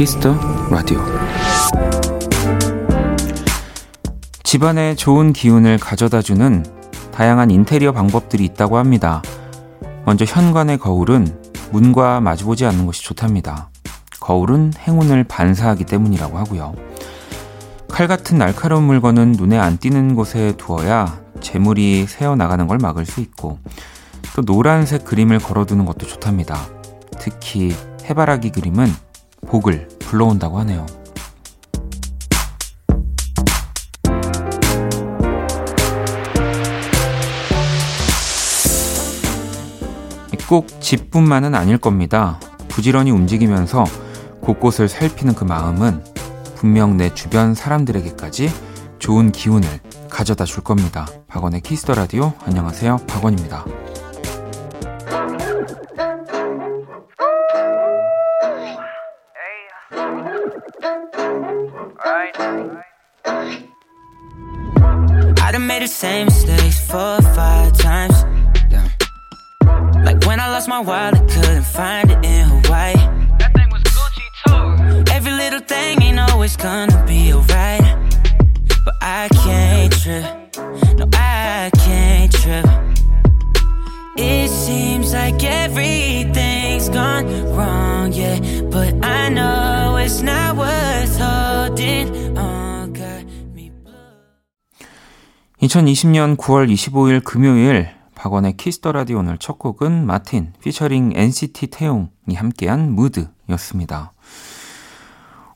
Kiss the Radio 집안에 좋은 기운을 가져다주는 다양한 인테리어 방법들이 있다고 합니다. 먼저 현관의 거울은 문과 마주보지 않는 것이 좋답니다. 거울은 행운을 반사하기 때문이라고 하고요. 칼 같은 날카로운 물건은 눈에 안 띄는 곳에 두어야 재물이 새어나가는 걸 막을 수 있고 또 노란색 그림을 걸어두는 것도 좋답니다. 특히 해바라기 그림은 복을 불러온다고 하네요. 꼭 집뿐만은 아닐 겁니다. 부지런히 움직이면서 곳곳을 살피는 그 마음은 분명 내 주변 사람들에게까지 좋은 기운을 가져다 줄 겁니다. 박원의 Kiss the Radio 안녕하세요. 박원입니다. made the same mistakes four or five times. Like when I lost my wallet, couldn't find it in Hawaii. That thing was Gucci too. Every little thing ain't always gonna be alright. But I can't trip. No, I can't trip. It seems like everything's gone wrong, yeah. But I know 2020년 9월 25일 금요일 박원의 키스 더 라디오 오늘 첫 곡은 마틴 피처링 NCT 태용이 함께한 무드였습니다.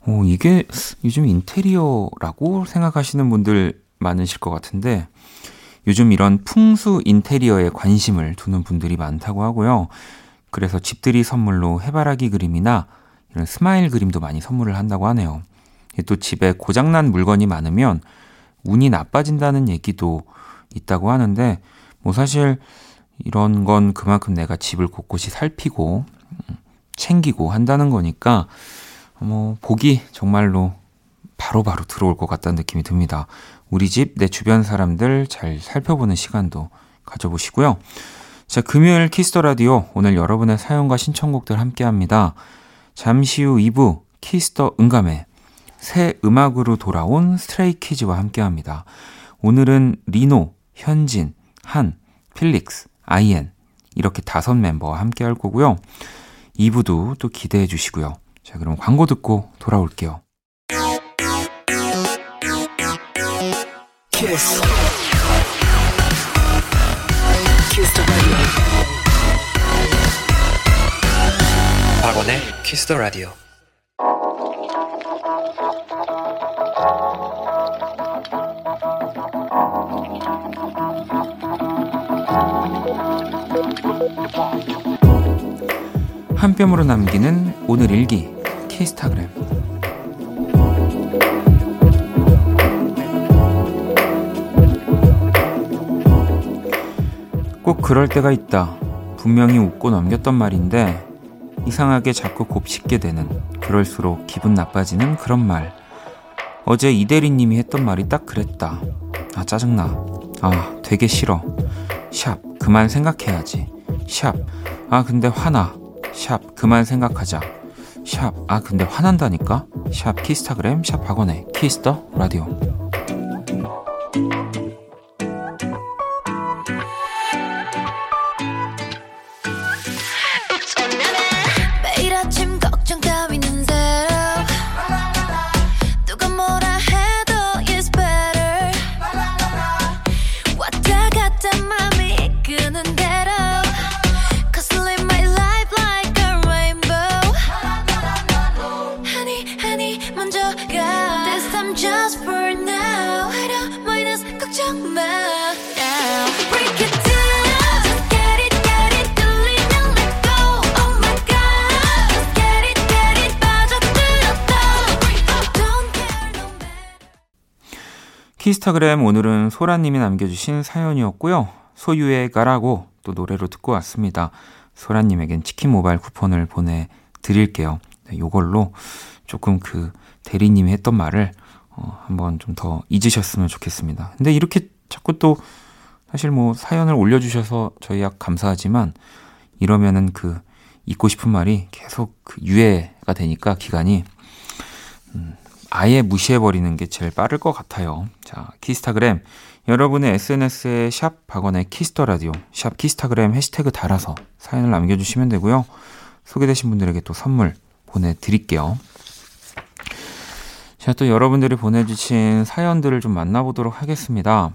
오, 이게 요즘 인테리어라고 생각하시는 분들 많으실 것 같은데 요즘 이런 풍수 인테리어에 관심을 두는 분들이 많다고 하고요. 그래서 집들이 선물로 해바라기 그림이나 이런 스마일 그림도 많이 선물을 한다고 하네요. 또 집에 고장난 물건이 많으면 운이 나빠진다는 얘기도 있다고 하는데 뭐 사실 이런 건 그만큼 내가 집을 곳곳이 살피고 음, 챙기고 한다는 거니까 뭐 복이 정말로 바로바로 바로 들어올 것 같다는 느낌이 듭니다. 우리 집, 내 주변 사람들 잘 살펴보는 시간도 가져보시고요. 자, 금요일 키스 더 라디오 오늘 여러분의 사연과 신청곡들 함께 합니다. 잠시 후 2부 키스 더 음감에 새 음악으로 돌아온 스트레이키즈와 함께 합니다. 오늘은 리노, 현진, 한, 필릭스, 아이엔 이렇게 다섯 멤버와 함께 할 거고요. 2부도 또 기대해 주시고요. 자, 그럼 광고 듣고 돌아올게요. 키스. 키스 박원의 키스 더 라디오. 한 뼘으로 남기는 오늘 일기 키스타그램 꼭 그럴 때가 있다. 분명히 웃고 넘겼던 말인데 이상하게 자꾸 곱씹게 되는 그럴수록 기분 나빠지는 그런 말. 어제 이대리님이 했던 말이 딱 그랬다. 아 짜증나. 아 되게 싫어. 샵 그만 생각해야지. 샵. 아 근데 화나. 샵. 그만 생각하자. 샵. 아 근데 화난다니까? 샵. 키스타그램. 샵. 박원의 키스 더 라디오 키스타그램 오늘은 소라님이 남겨주신 사연이었고요. 소유의 가라고 또 노래로 듣고 왔습니다. 소라님에겐 치킨 모바일 쿠폰을 보내드릴게요. 네, 요걸로 조금 그 대리님이 했던 말을 어, 한번 좀 더 잊으셨으면 좋겠습니다. 근데 이렇게 자꾸 또 사실 뭐 사연을 올려주셔서 저희약 감사하지만 이러면은 그 잊고 싶은 말이 계속 그 유예가 되니까 기간이 음, 아예 무시해버리는 게 제일 빠를 것 같아요. 자, 키스타그램. 여러분의 SNS에 샵 박원의 키스 더 라디오, 샵 키스타그램 해시태그 달아서 사연을 남겨주시면 되고요. 소개되신 분들에게 또 선물 보내드릴게요. 자, 또 여러분들이 보내주신 사연들을 좀 만나보도록 하겠습니다.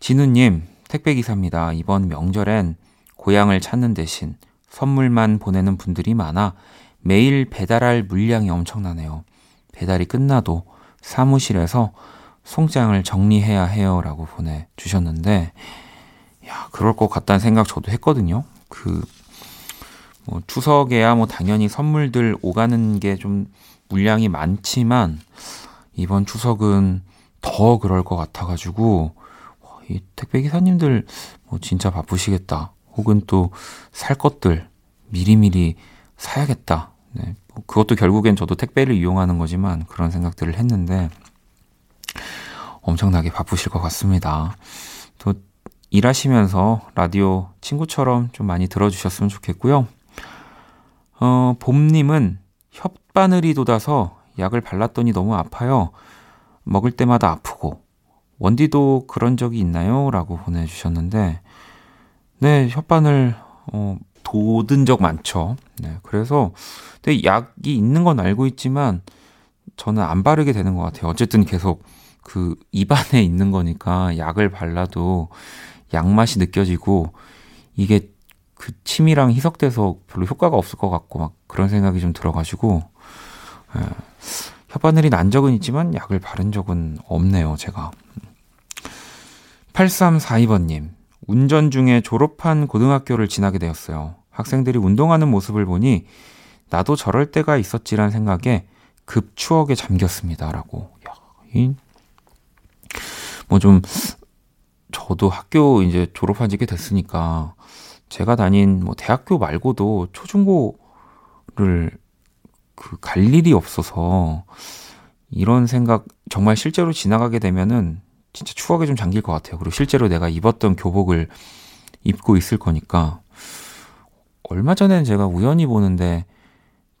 진우님, 택배기사입니다. 이번 명절엔 고향을 찾는 대신 선물만 보내는 분들이 많아 매일 배달할 물량이 엄청나네요. 배달이 끝나도 사무실에서 송장을 정리해야 해요. 라고 보내주셨는데, 야, 그럴 것 같다는 생각 저도 했거든요. 그, 뭐, 추석에야 뭐 당연히 선물들 오가는 게 좀 물량이 많지만, 이번 추석은 더 그럴 것 같아가지고, 이 택배 기사님들 뭐 진짜 바쁘시겠다. 혹은 또 살 것들 미리미리 사야겠다. 네. 뭐 그것도 결국엔 저도 택배를 이용하는 거지만 그런 생각들을 했는데 엄청나게 바쁘실 것 같습니다. 또 일하시면서 라디오 친구처럼 좀 많이 들어주셨으면 좋겠고요. 어, 봄님은 혓바늘이 돋아서 약을 발랐더니 너무 아파요. 먹을 때마다 아프고. 원디도 그런 적이 있나요? 라고 보내주셨는데, 네, 혓바늘, 어, 돋은 적 많죠. 네, 그래서, 근데 약이 있는 건 알고 있지만, 저는 안 바르게 되는 것 같아요. 어쨌든 계속 그 입안에 있는 거니까 약을 발라도 약 맛이 느껴지고 이게 그 침이랑 희석돼서 별로 효과가 없을 것 같고 막 그런 생각이 좀 들어가지고 예, 혓바늘이 난 적은 있지만 약을 바른 적은 없네요 제가 8342번님 운전 중에 졸업한 고등학교를 지나게 되었어요 학생들이 운동하는 모습을 보니 나도 저럴 때가 있었지란 생각에 급 추억에 잠겼습니다라고. 야, 이 뭐좀 저도 학교 이제 졸업한 지 꽤 됐으니까 제가 다닌 뭐 대학교 말고도 초중고를 그 갈 일이 없어서 이런 생각 정말 실제로 지나가게 되면은 진짜 추억에 좀 잠길 것 같아요. 그리고 실제로 내가 입었던 교복을 입고 있을 거니까 얼마 전에는 제가 우연히 보는데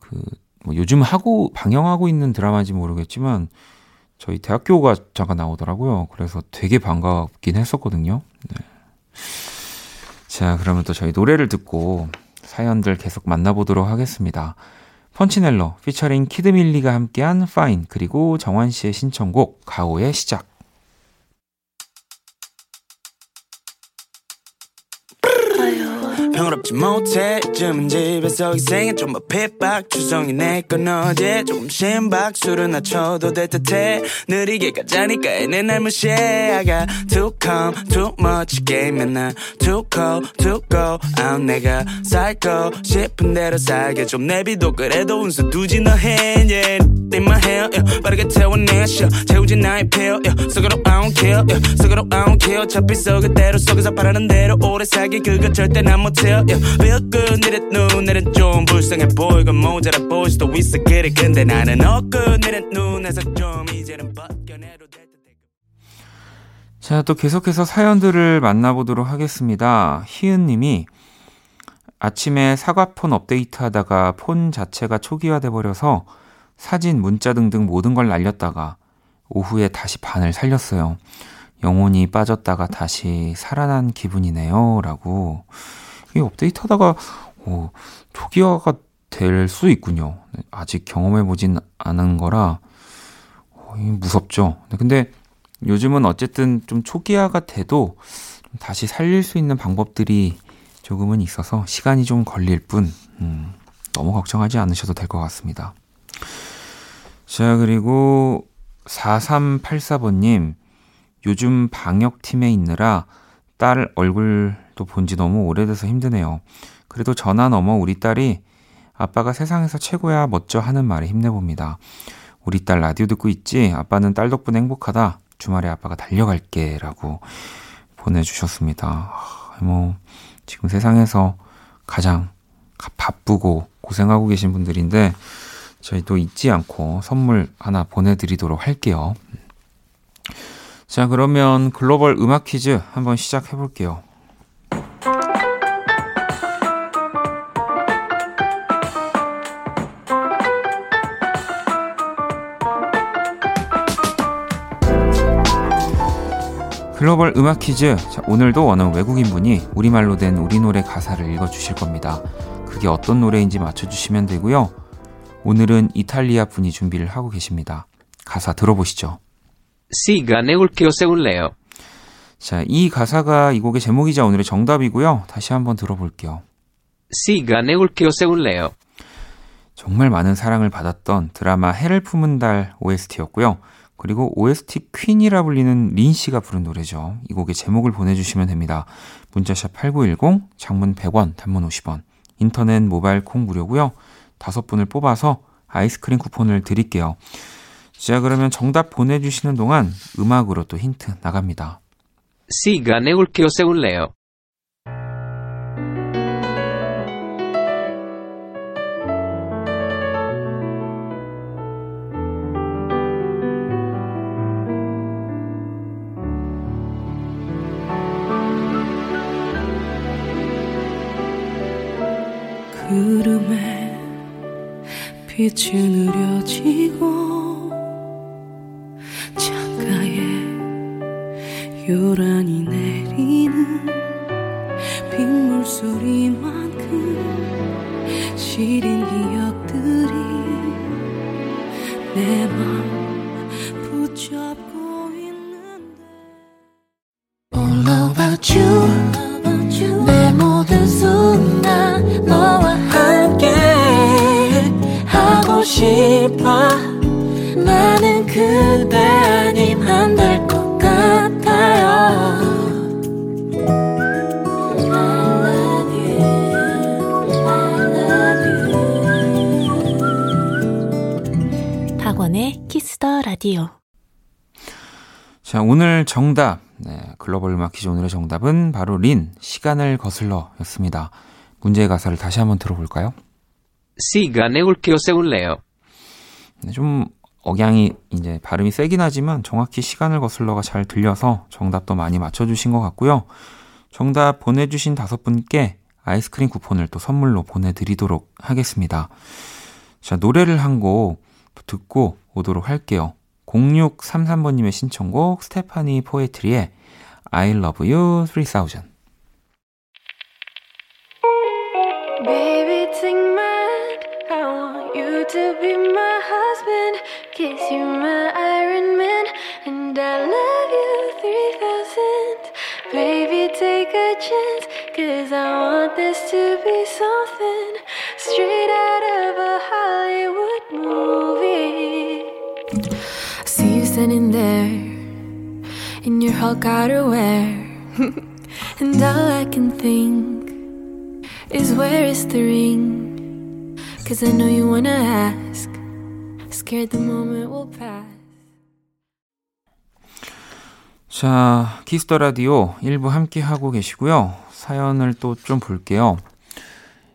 그 뭐 요즘 하고 방영하고 있는 드라마인지 모르겠지만 저희 대학교가 잠깐 나오더라고요. 그래서 되게 반갑긴 했었거든요. 네. 자, 그러면 또 저희 노래를 듣고 사연들 계속 만나보도록 하겠습니다. 펀치넬러 피처링 키드밀리가 함께한 Fine 그리고 정환 씨의 신청곡 가오의 시작 평화롭지 못해 쯤은 집에서 희생해 좀더 핍박 추성이 내건 어제? 조금 심박 술은 낮춰도 될 듯해. 느리게 가자니까 애는 날 무시해 I got too calm too much 게임에 난 too cold too go out 내가 살고 싶은 대로 살게 좀. 내비도 그래도 운수 두지 너해 yeah. my hair yeah. 빠르게 태워내셔 채우지 나의 pill yeah. 속으로 I don't care yeah. 속으로 I don't care. 어차피 속을 대로 속에서 바라는 대로 오래 살기 그거 절대 난 못해 feel yeah. 내린 눈에는 좀 불쌍해 보이고 모자라 보일 수도 있어 그래 근데 나는 엊그 내린 눈에서 좀 이제는 벗겨내도 될 자, 또 계속해서 사연들을 만나보도록 하겠습니다. 희은님이 아침에 사과폰 업데이트 하다가 폰 자체가 초기화돼 버려서 사진, 문자 등등 모든 걸 날렸다가 오후에 다시 반을 살렸어요. 영혼이 빠졌다가 다시 살아난 기분이네요. 라고 이 업데이트 하다가 오, 초기화가 될 수 있군요. 아직 경험해보진 않은 거라 오, 무섭죠. 근데 요즘은 어쨌든 좀 초기화가 돼도 다시 살릴 수 있는 방법들이 조금은 있어서 시간이 좀 걸릴 뿐 음, 너무 걱정하지 않으셔도 될 것 같습니다. 자, 그리고 4384번님, 요즘 방역팀에 있느라 딸 얼굴 또 본 지 너무 오래돼서 힘드네요. 그래도 전화 넘어 우리 딸이 아빠가 세상에서 최고야 멋져 하는 말에 힘내봅니다. 우리 딸 라디오 듣고 있지? 아빠는 딸 덕분에 행복하다. 주말에 아빠가 달려갈게. 라고 보내주셨습니다. 뭐, 지금 세상에서 가장 바쁘고 고생하고 계신 분들인데, 저희 또 잊지 않고 선물 하나 보내드리도록 할게요. 자, 그러면 글로벌 음악 퀴즈 한번 시작해 볼게요. 글로벌 음악 퀴즈. 자, 오늘도 어느 외국인 분이 우리말로 된 우리 노래 가사를 읽어 주실 겁니다. 그게 어떤 노래인지 맞춰 주시면 되고요. 오늘은 이탈리아 분이 준비를 하고 계십니다. 가사 들어보시죠. Siga nel che seguirleo. 자, 이 가사가 이 곡의 제목이자 오늘의 정답이고요. 다시 한번 들어볼게요. Siga nel che seguirleo. 정말 많은 사랑을 받았던 드라마 해를 품은 달 OST였고요. 그리고 OST 퀸이라 불리는 린 씨가 부른 노래죠. 이 곡의 제목을 보내주시면 됩니다. 문자샵 8910, 장문 100원, 단문 50원, 인터넷 모바일 콩 무료고요. 다섯 분을 뽑아서 아이스크림 쿠폰을 드릴게요. 자, 그러면 정답 보내주시는 동안 음악으로 또 힌트 나갑니다. Che seguirleo. 구름에 빛이 느려지고 창가에 요란히 내리는 빗물 소리만큼 시린 기억들이 내 맘 붙잡고 라디오. 자, 오늘 정답. 네, 글로벌 음악 퀴즈 오늘의 정답은 바로 린, 시간을 거슬러 였습니다. 문제의 가사를 다시 한번 들어볼까요? 시간을 거슬러. 네, 좀 억양이 이제 발음이 세긴 하지만 정확히 시간을 거슬러가 잘 들려서 정답도 많이 맞춰주신 것 같고요. 정답 보내주신 다섯 분께 아이스크림 쿠폰을 또 선물로 보내드리도록 하겠습니다. 자, 노래를 한 곡 듣고 오도록 할게요. 0633번님의 신청곡 스테파니 포에트리의 I Love You 3000 Baby, take my. I want you to be my husband. Kiss you, my Iron Man. And I love you 3000. Baby, take a chance. Cause I want this to be something straight out of a Hollywood movie. Standing there in your hot outerwear. and all I can think is where is the ring? Cause I know you wanna ask. Scared the moment will pass. 자, 키스터 라디오 1부 함께 하고 계시고요. 사연을 또 좀 볼게요.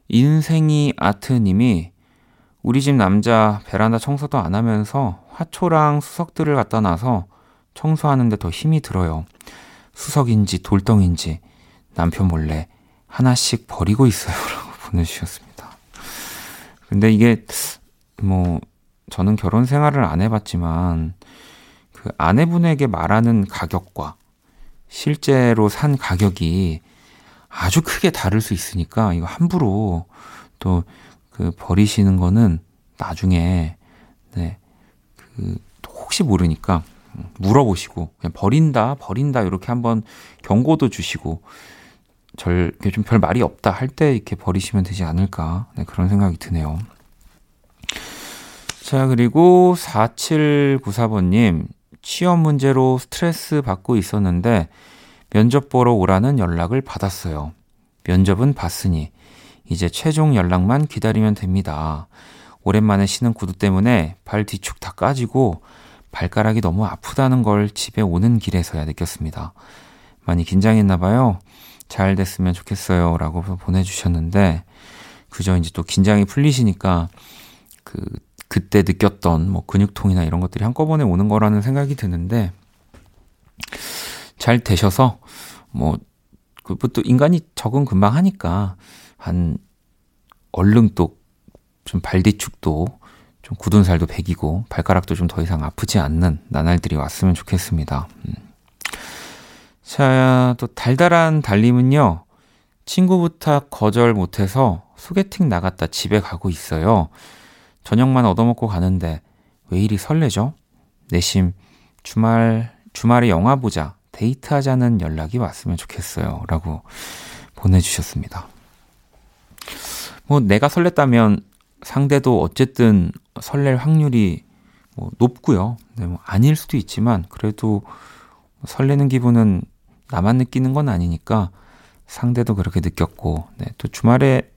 인생이 아트님이 우리 집 남자 베란다 청소도 안 하면서 화초랑 수석들을 갖다 놔서 청소하는데 더 힘이 들어요. 수석인지 돌덩인지 남편 몰래 하나씩 버리고 있어요. 라고 보내주셨습니다. 근데 이게 뭐 저는 결혼 생활을 안 해봤지만 그 아내분에게 말하는 가격과 실제로 산 가격이 아주 크게 다를 수 있으니까 이거 함부로 또 그 버리시는 거는 나중에 네, 그 혹시 모르니까 물어보시고 그냥 버린다 버린다 이렇게 한번 경고도 주시고 절좀별 말이 없다 할 때 이렇게 버리시면 되지 않을까 네, 그런 생각이 드네요. 자 그리고 4794번님 취업 문제로 스트레스 받고 있었는데 면접 보러 오라는 연락을 받았어요. 면접은 봤으니 이제 최종 연락만 기다리면 됩니다. 오랜만에 신은 구두 때문에 발 뒤축 다 까지고 발가락이 너무 아프다는 걸 집에 오는 길에서야 느꼈습니다. 많이 긴장했나 봐요. 잘 됐으면 좋겠어요. 라고 보내주셨는데, 그저 이제 또 긴장이 풀리시니까, 그, 그때 느꼈던 뭐 근육통이나 이런 것들이 한꺼번에 오는 거라는 생각이 드는데, 잘 되셔서, 뭐, 그것도 인간이 적응 금방 하니까, 한, 얼른 또, 좀 발뒤축도, 좀 굳은 살도 배기고, 발가락도 좀 더 이상 아프지 않는 나날들이 왔으면 좋겠습니다. 음. 자, 또 달달한 달님은요, 친구 부탁 거절 못해서 소개팅 나갔다 집에 가고 있어요. 저녁만 얻어먹고 가는데 왜 이리 설레죠? 내심 주말 주말에 영화 보자 데이트하자는 연락이 왔으면 좋겠어요. 라고 보내주셨습니다. 뭐 내가 설렜다면 상대도 어쨌든 설렐 확률이 뭐 높고요. 네, 뭐 아닐 수도 있지만 그래도 설레는 기분은 나만 느끼는 건 아니니까 상대도 그렇게 느꼈고 네, 또 주말에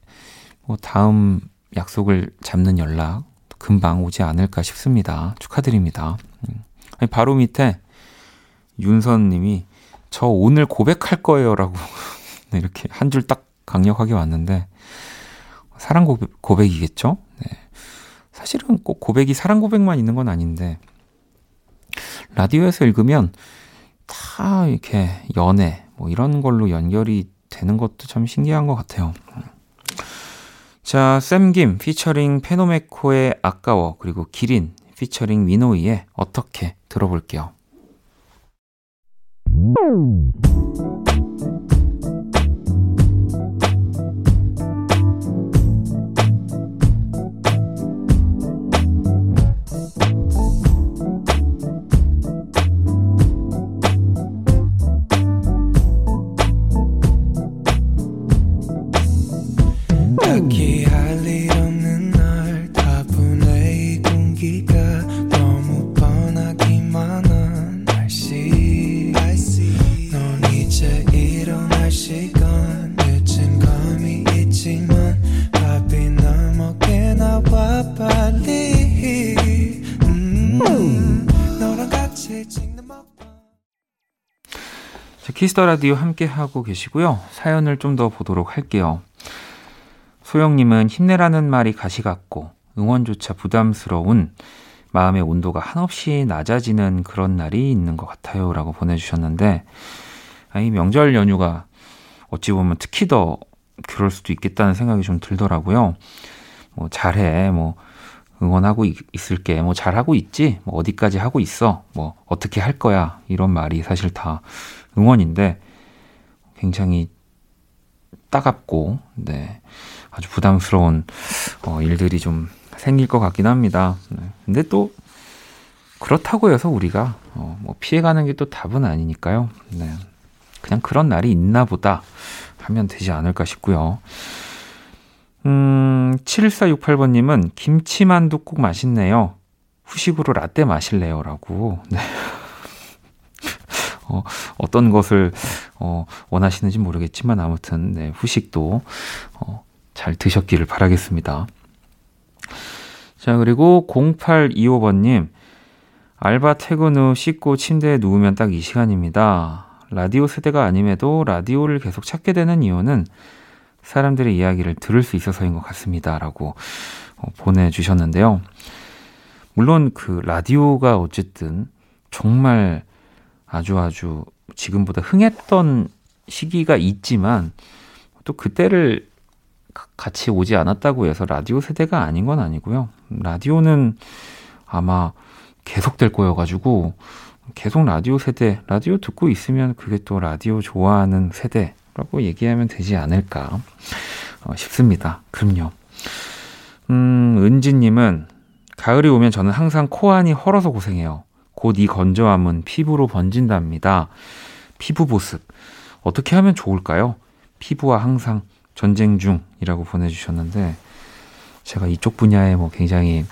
뭐 다음 약속을 잡는 연락 금방 오지 않을까 싶습니다. 축하드립니다. 음. 바로 밑에 윤선 님이 저 오늘 고백할 거예요 라고 네, 이렇게 한 줄 딱 강력하게 왔는데 사랑 고백, 고백 이겠죠? 네. 사실은 꼭 고백이 사랑 고백만 있는 건 아닌데 라디오에서 읽으면 다 이렇게 연애 뭐 이런 걸로 연결이 되는 것도 참 신기한 것 같아요. 자, 샘김 피처링 페노메코의 아까워 그리고 기린 피처링 위노이의 어떻게 들어볼게요. 키스 더 라디오 함께 하고 계시고요. 사연을 좀 더 보도록 할게요. 소영님은 힘내라는 말이 가시 같고 응원조차 부담스러운 마음의 온도가 한없이 낮아지는 그런 날이 있는 것 같아요. 라고 보내주셨는데, 아니, 명절 연휴가 어찌 보면 특히 더 그럴 수도 있겠다는 생각이 좀 들더라고요. 뭐, 잘해. 뭐, 응원하고 있, 있을게. 뭐, 잘하고 있지. 뭐, 어디까지 하고 있어. 뭐, 어떻게 할 거야. 이런 말이 사실 다 응원인데, 굉장히 따갑고, 네. 아주 부담스러운 어, 일들이 좀 생길 것 같긴 합니다. 네. 근데 또 그렇다고 해서 우리가 어, 뭐 피해가는 게 또 답은 아니니까요. 네. 그냥 그런 날이 있나 보다 하면 되지 않을까 싶고요. 음, 7468번님은 김치만두 꼭 맛있네요. 후식으로 라떼 마실래요? 라고. 네. 어, 어떤 것을 어, 원하시는지 모르겠지만 아무튼 네, 후식도 어, 잘 드셨기를 바라겠습니다. 자, 그리고 0825번님, 알바 퇴근 후 씻고 침대에 누우면 딱 이 시간입니다. 라디오 세대가 아님에도 라디오를 계속 찾게 되는 이유는 사람들의 이야기를 들을 수 있어서인 것 같습니다. 라고 어, 보내주셨는데요. 물론 그 라디오가 어쨌든 정말 아주 아주 지금보다 흥했던 시기가 있지만 또 그때를 같이 오지 않았다고 해서 라디오 세대가 아닌 건 아니고요. 라디오는 아마 계속 될 거여가지고 계속 라디오 세대, 라디오 듣고 있으면 그게 또 라디오 좋아하는 세대라고 얘기하면 되지 않을까 어, 싶습니다. 그럼요. 음, 은지님은 가을이 오면 저는 항상 코 안이 헐어서 고생해요. 곧 이 건조함은 피부로 번진답니다. 피부 보습. 어떻게 하면 좋을까요? 피부와 항상 전쟁 중이라고 보내주셨는데 제가 이쪽 분야에 뭐 굉장히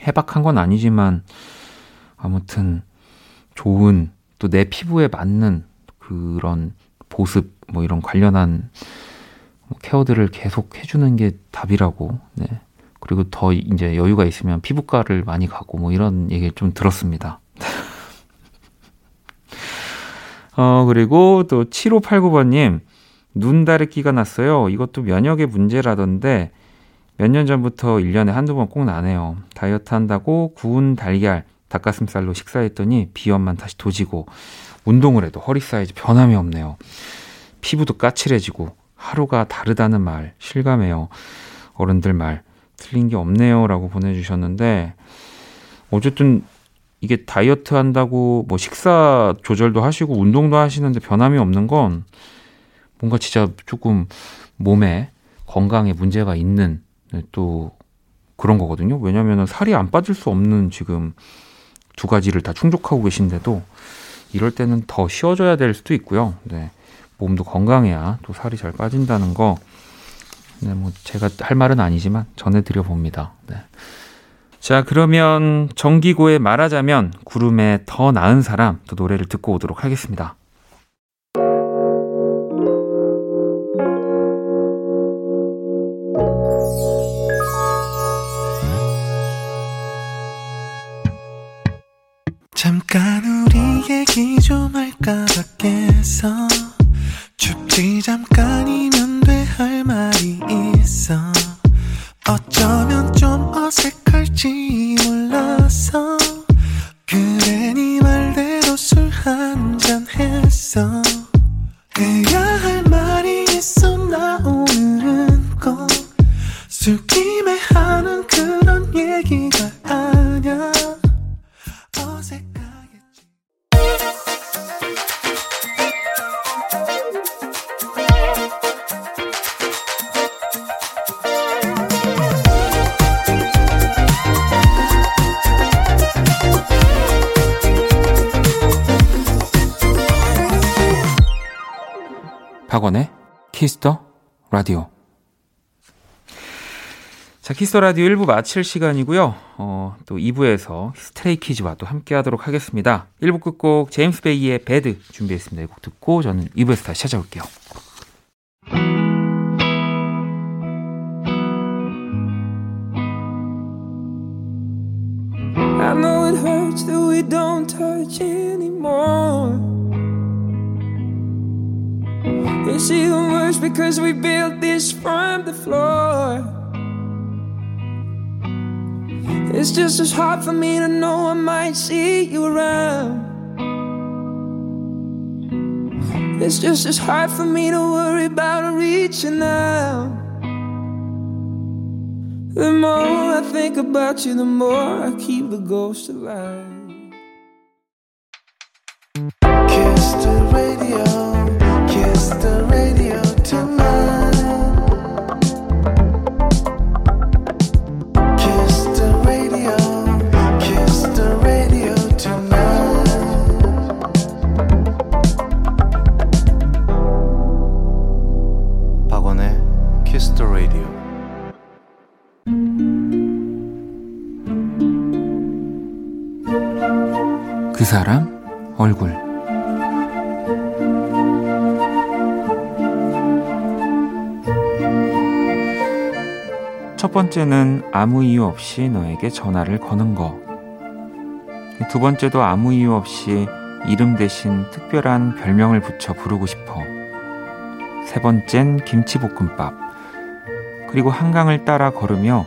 해박한 건 아니지만 아무튼 좋은 또 내 피부에 맞는 그런 보습 뭐 이런 관련한 뭐 케어들을 계속 해주는 게 답이라고 네. 그리고 더 이제 여유가 있으면 피부과를 많이 가고 뭐 이런 얘기를 좀 들었습니다. 어 그리고 또 7589번님 눈 다래끼가 났어요. 이것도 면역의 문제라던데 몇 년 전부터 1년에 한두 번 꼭 나네요. 다이어트 한다고 구운 달걀 닭가슴살로 식사했더니 비염만 다시 도지고 운동을 해도 허리 사이즈 변함이 없네요. 피부도 까칠해지고 하루가 다르다는 말 실감해요. 어른들 말 틀린 게 없네요. 라고 보내주셨는데, 어쨌든 이게 다이어트 한다고 뭐 식사 조절도 하시고 운동도 하시는데 변함이 없는 건 뭔가 진짜 조금 몸에 건강에 문제가 있는 또 그런 거거든요. 왜냐면은 살이 안 빠질 수 없는 지금 두 가지를 다 충족하고 계신데도 이럴 때는 더 쉬어져야 될 수도 있고요. 네. 몸도 건강해야 또 살이 잘 빠진다는 거. 네, 뭐 제가 할 말은 아니지만 전해드려 봅니다. 네. 자, 그러면 정기고에 말하자면 구름에 더 나은 사람 또 노래를 듣고 오도록 하겠습니다. 잠깐 우리 얘기 좀 할까 밖에서 춥지 잠깐이면 돼 할 말이 있어. 어쩌면 좀 어색할지 몰라서. 그래 네 말대로 술 한 잔 했어. 해야 할 말이 있어 나 오늘은 꼭. 술김에 하는 그런 얘기가 아냐 박원의 키스 더 라디오. 자, 키스 더 라디오 1부 마칠 시간이고요. 어, 또 2부에서 스트레이 키즈와 또 함께 하도록 하겠습니다. 1부 끝곡 제임스 베이의 Bad 준비했습니다. 이 곡 듣고 저는 2부에서 다시 찾아올게요. It's even worse because we built this from the floor. It's just as hard for me to know I might see you around. It's just as hard for me to worry about reaching out. The more I think about you, the more I keep the ghost alive. 그 사람 얼굴. 첫 번째는 아무 이유 없이 너에게 전화를 거는 거. 두 번째도 아무 이유 없이 이름 대신 특별한 별명을 붙여 부르고 싶어. 세 번째는 김치볶음밥. 그리고 한강을 따라 걸으며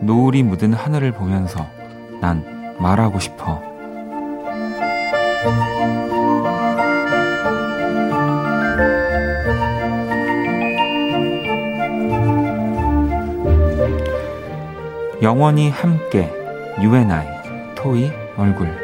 노을이 묻은 하늘을 보면서 난 말하고 싶어. 영원히 함께 유엔아이 토이 얼굴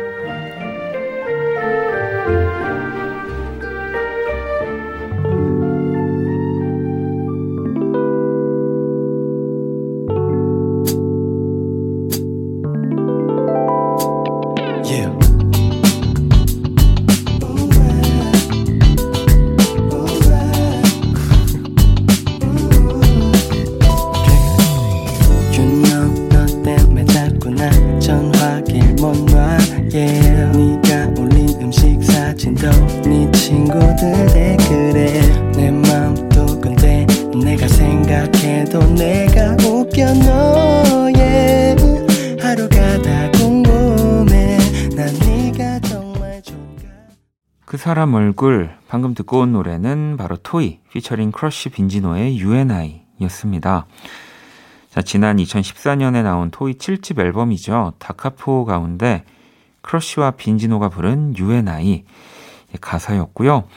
피처링 크러쉬 빈지노의 U & I 였습니다. 자, 지난 2014년에 나온 토이 7집 앨범이죠. 다카포 가운데 크러쉬와 빈지노가 부른 U & I 가사였고요.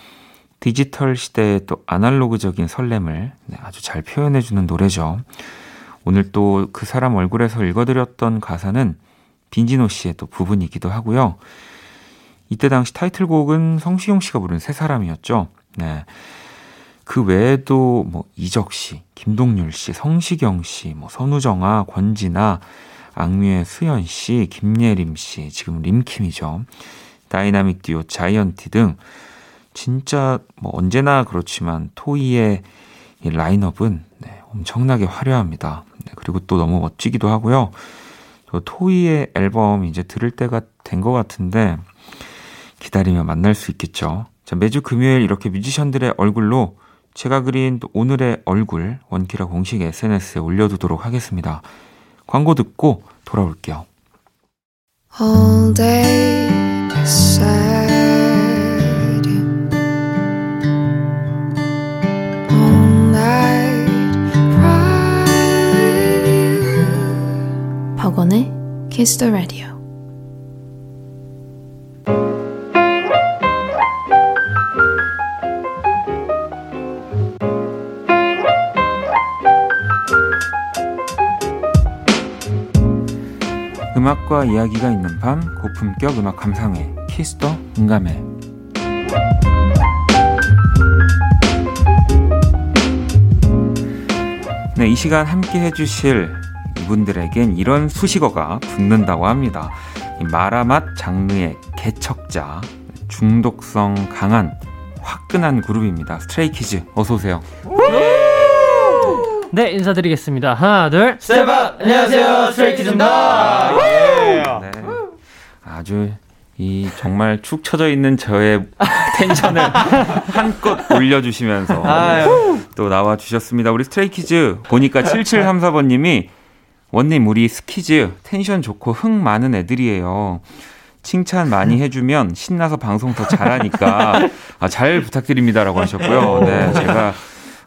디지털 시대의 또 아날로그적인 설렘을 네, 아주 잘 표현해주는 노래죠. 오늘 또 그 사람 얼굴에서 읽어드렸던 가사는 빈지노 씨의 또 부분이기도 하고요. 이때 당시 타이틀곡은 성시경 씨가 부른 세 사람이었죠. 네. 그 외에도 뭐 이적 씨, 김동률 씨, 성시경 씨, 뭐 선우정아, 권진아, 악뮤의 수연 씨, 김예림 씨, 지금 림킴이죠. 다이나믹 듀오 자이언티 등 진짜 뭐 언제나 그렇지만 토이의 이 라인업은 네, 엄청나게 화려합니다. 네, 그리고 또 너무 멋지기도 하고요. 또 토이의 앨범 이제 들을 때가 된 것 같은데 기다리며 만날 수 있겠죠. 자, 매주 금요일 이렇게 뮤지션들의 얼굴로 제가 그린 또 오늘의 얼굴 원키라 공식 SNS에 올려두도록 하겠습니다. 광고 듣고 돌아올게요. All day sad. All night cry you. 박원의 Kiss the Radio. 음악과 이야기가 있는 밤 고품격 음악 감상회 키스터 인감회 네, 이 시간 함께 해주실 이분들에겐 이런 수식어가 붙는다고 합니다. 이 마라맛 장르의 개척자, 중독성 강한 화끈한 그룹입니다. 스트레이키즈 어서 오세요. 네, 인사드리겠습니다. 하나, 둘, step out 안녕하세요 스트레이키즈입니다 네. 아주 이 정말 축 처져 있는 저의 텐션을 한껏 올려주시면서 또 나와 주셨습니다. 우리 스트레이키즈 보니까 7734번님이 원님 우리 스키즈 텐션 좋고 흥 많은 애들이에요. 칭찬 많이 해주면 신나서 방송 더 잘하니까 아, 잘 부탁드립니다라고 하셨고요. 네, 제가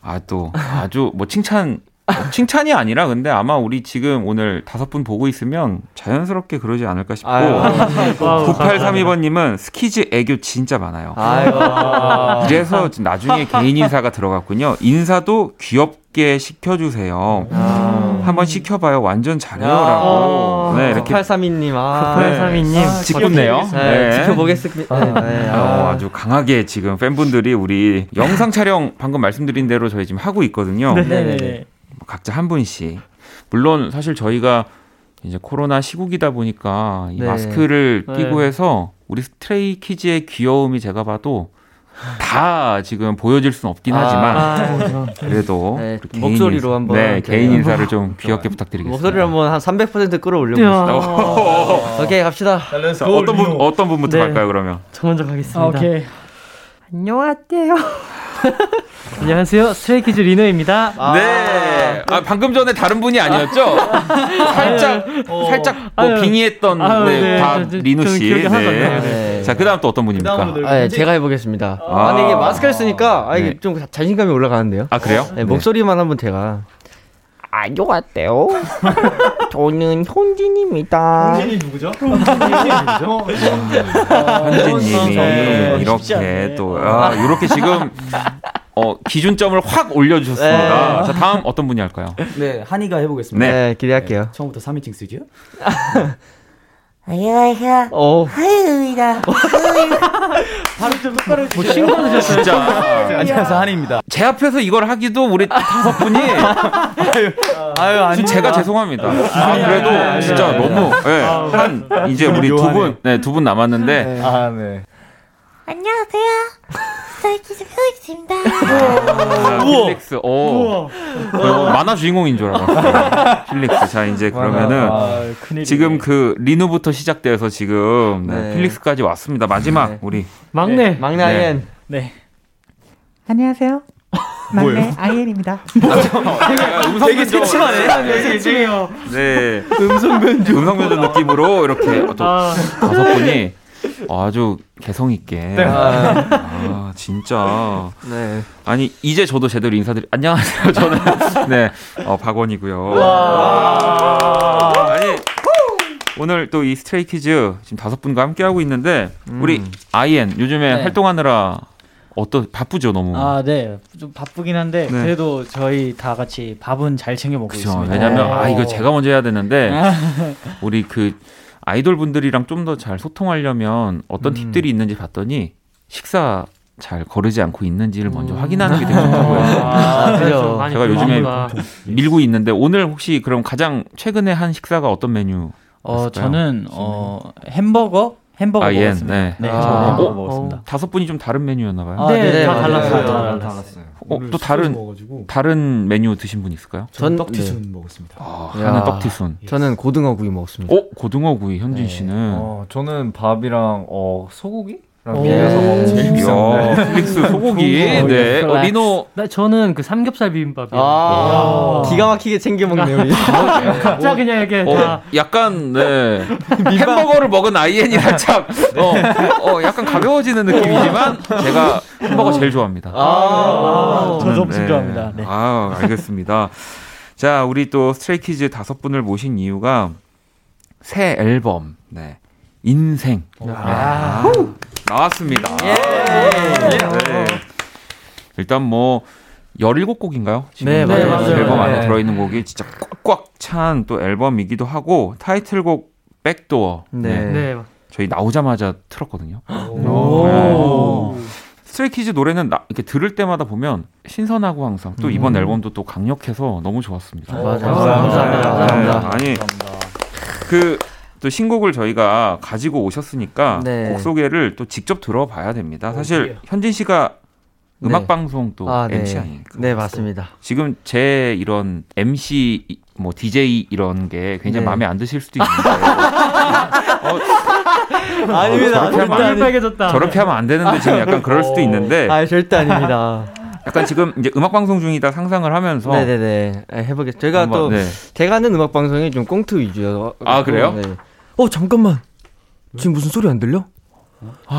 아 또 아주 뭐 칭찬 뭐 칭찬이 아니라 근데 아마 우리 지금 오늘 다섯 분 보고 있으면 자연스럽게 그러지 않을까 싶고 아유, 9832번님은 스키즈 애교 진짜 많아요. 아이고 그래서 나중에 개인 인사가 들어갔군요. 인사도 귀엽게 시켜주세요. 한번 시켜봐요. 완전 잘해요라고. 네, 이렇게 9832님 아, 9832님. 짓궂네요. 네, 네. 지켜보겠습니다 네, 네, 어, 아. 아주 강하게 지금 팬분들이 우리 영상 촬영 방금 말씀드린 대로 저희 지금 하고 있거든요. 네네네. 각자 한 분씩. 물론 사실 저희가 이제 코로나 시국이다 보니까 이 네. 마스크를 네. 끼고 해서 우리 스트레이 키즈의 귀여움이 제가 봐도 다 지금 보여질 수는 없긴 하지만 아, 그래도 네, 목소리로 인사- 한번 네 개인 인사를 좀 귀엽게 부탁드리겠습니다. 목소리를 한번 한 300% 끌어올려 이야. 봅시다 오케이 갑시다 자, 어떤 분 어떤 분부터 네. 갈까요 그러면? 저 먼저 가겠습니다 아, 오케이. 안녕하세요. 안녕하세요. 스트레이키즈 리노입니다. 네. 아, 방금 전에 다른 분이 아니었죠? 살짝 살짝 뭐. 빙의했던 아유, 네, 네. 다 저, 저, 리누 저는 씨. 네. 자, 그다음 또 어떤 분입니까? 아, 네, 제가 해보겠습니다 아. 아, 근데 이게 마스크를 쓰니까 아, 이게 네. 좀 자신감이 올라가는데요 아, 그래요? 네, 목소리만 한번 제가 안녕하세요 저는 현진입니다 현진님이 네. 이렇게 또 아, 이렇게 지금 어, 기준점을 확 올려주셨습니다. 네. 자, 다음 어떤 분이 할까요? 네, 한이가 해보겠습니다. 네. 네, 기대할게요 처음부터 3인칭 쓰죠? 안녕하세요. 오. 하유입니다. 뭐 신고하셨어요? 진짜 안녕하세요, 한이입니다. 제 앞에서 이걸 하기도 우리 다섯 분이 아유 지금 제가 죄송합니다. 아, 그래도 진짜 너무 예, 한 이제 우리 두 분, 네, 두 분 남았는데 아, 네. 안녕하세요. 스트레이키즈 필릭스입니다. 아, 필릭스, 오, 어, 만화 주인공인 줄 알았어요. 필릭스. 자, 이제 그러면은 아. 지금 그 리노부터 시작돼서 지금 네, 네. 필릭스까지 왔습니다. 마지막 네. 우리 막내. 막내 네. 아이엔 네. 안녕하세요. 막내 아이엔입니다. 음성 되게 변조, 새침하네. 새침해요. 네, 음성 변조, 음성 변조 느낌으로 이렇게 또 아, 다섯 분이 아주 개성 있게. 아, 아, 진짜. 네. 아니 이제 저도 제대로 인사드리. 안녕하세요. 저는 네 어, 박원이고요. 아니 오늘 또 이 스트레이키즈 지금 다섯 분과 함께 하고 있는데 우리 아이엔 요즘에 네. 활동하느라 어떠 바쁘죠 너무. 아, 네. 좀 바쁘긴 한데 네. 그래도 저희 다 같이 밥은 잘 챙겨 먹고 그죠. 있습니다. 왜냐면 네. 아 이거 제가 먼저 해야 되는데 우리 그 아이돌 분들이랑 좀 더 잘 소통하려면 어떤 음. 팁들이 있는지 봤더니 식사 잘 거르지 않고 있는지를 먼저 확인하는 게 되게 좋다고 해서 음. 아, 그죠. 많이 제가 요즘에 궁금합니다. 밀고 있는데 오늘 혹시 그럼 가장 최근에 한 식사가 어떤 메뉴? 어, 저는 어 햄버거 햄버거 아, 예, 먹었습니다. 네. 네, 아. 햄버거 어? 먹었습니다. 다섯 분이 좀 다른 메뉴였나 봐요. 아, 네, 네, 다. 달랐어요. 다 달랐어요. 어, 또 다른 다른 메뉴 드신 분 있을까요? 전 떡튀순 네. 먹었습니다. 아, 야. 하는 떡튀순. 저는 고등어 구이 먹었습니다. 어, 고등어 구이 현진 씨는 어, 저는 밥이랑 어, 소고기 먹는 제일 야, 비싼데. 필릭스 소고기. 네. 어, 리노 나 저는 그 삼겹살 비빔밥이요. 아, 기가 막히게 챙겨 먹네요. 우리. 갑자기 그냥 이렇게 어, 다 약간 네. 햄버거를 먹은 아이엔이라 참 어, 어, 약간 가벼워지는 느낌이지만 제가 햄버거 제일 좋아합니다. 아, 저도 저는, 엄청 좋아합니다. 네. 아, 알겠습니다. 자, 우리 또 스트레이키즈 다섯 분을 모신 이유가 새 앨범, 네. 인생. 아, 나왔습니다. 예. 네. 일단 뭐 17곡인가요? 지금 네, 맞아요, 맞아요. 앨범 안에 네. 들어있는 곡이 진짜 꽉꽉 찬 또 앨범이기도 하고 타이틀곡 Back Door. 네. 네. 저희 나오자마자 틀었거든요. 오. 스트레이키즈 노래는 나, 이렇게 들을 때마다 보면 신선하고 항상 또 이번 앨범도 또 강력해서 너무 좋았습니다. 맞아요. 감사합니다. 감사합니다. 아니 그 또 신곡을 저희가 가지고 오셨으니까 네. 곡 소개를 또 직접 들어봐야 됩니다. 사실 현진 씨가 음악 네. 방송 또 아, 네. MC 아닙니까? 네, 맞습니다. 지금 제 이런 MC 뭐 DJ 이런 게 굉장히 네. 마음에 안 드실 수도 있는데 아닙니다. 저렇게 하면 안- 빨개졌다. 저렇게 하면 안 되는데 지금 약간 그럴 수도 있는데 아, 절대 아닙니다. 약간 지금 이제 음악 방송 중이다 상상을 하면서 네네네. 아, 해보겠습니다. 제가 한번, 또 네. 제가 하는 음악 방송이 좀 꽁트 위주여서. 아, 그래요? 네. 어 잠깐만. 지금 무슨 소리 안 들려?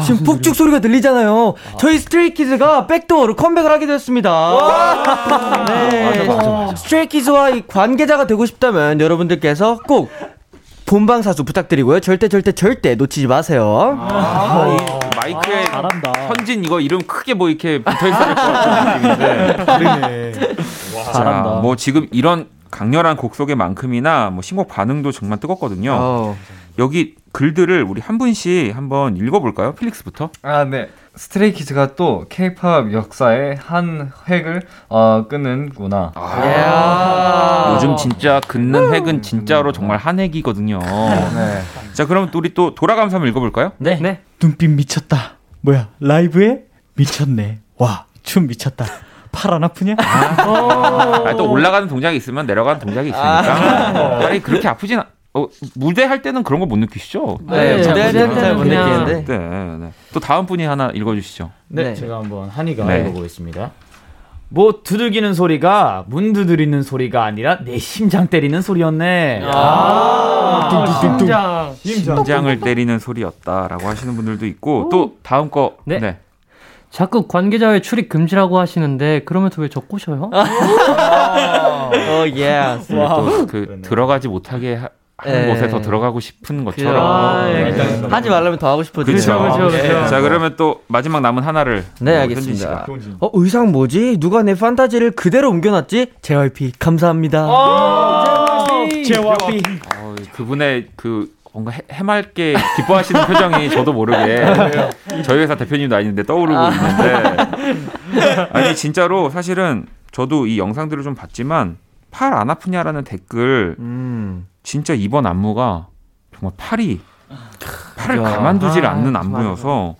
지금 폭죽 소리 가 들리잖아요. 저희 스트레이키즈가 Back Door로 컴백을 하게 되었습니다. 네. 스트레이키즈와 이 관계자가 되고 싶다면 여러분들께서 꼭 본방사수 부탁드리고요. 절대 절대 절대 놓치지 마세요. 아, 이 마이크에 잘한다. 현진 이거 이름 크게 뭐 이렇게 붙어 있을 것 같은 느낌인데. 다르네. 자, 뭐 지금 이런 강렬한 곡 소개만큼이나 뭐 신곡 반응도 정말 뜨겁거든요. 어. 여기 글들을 우리 한 분씩 한번 읽어볼까요? 필릭스부터. 아, 네. 스트레이키즈가 또 케이팝 역사의 한 획을 어, 끊는구나. 아, 요즘 진짜 긋는 획은 진짜로 정말 한 획이거든요. 네. 자, 그럼 우리 또 돌아가면서 한번 읽어볼까요? 네. 네. 눈빛 미쳤다. 뭐야? 라이브에 미쳤네. 와, 춤 미쳤다. 팔안 아프냐? 아, 또 올라가는 동작이 있으면 내려가는 동작이 있으니까. 팔이 그렇게 아프진 않. 어, 무대 할 때는 그런 거 못 느끼시죠? 네, 네, 무대 할 때는 잘못 그냥- 느끼는데. 네, 네. 또 다음 분이 하나 읽어주시죠. 네, 네. 제가 한번 한이가 네. 읽어보겠습니다. 뭐 두들기는 소리가 문 두드리는 소리가 아니라 내 심장 때리는 소리였네. 아, 심장. 심장 을 때리는 소리였다라고 하시는 분들도 있고 또 다음 거 네. 네. 자꾸 관계자의 출입 금지라고 하시는데 그러면서 왜 저 꼬셔요? 어, 예. 또그 들어가지 못하게 하, 하는 네. 곳에서 들어가고 싶은 아, 것처럼 예. 네. 하지 말라면 더 하고 싶어지죠. 그렇죠. 그렇죠, 그렇죠. 자 그러면 또 마지막 남은 하나를 네, 어, 알겠습니다. 어, 의상 뭐지? 누가 내 판타지를 그대로 옮겨놨지? JYP 감사합니다. JYP. 어, 그분의 그 뭔가 해, 해맑게 기뻐하시는 표정이 저도 모르게 저희 회사 대표님도 아닌데 떠오르고 있는데 아니 진짜로 사실은 저도 이 영상들을 좀 봤지만 팔 안 아프냐라는 댓글 음. 진짜 이번 안무가 정말 팔이 팔을 그죠. 가만두질 아, 않는 안무여서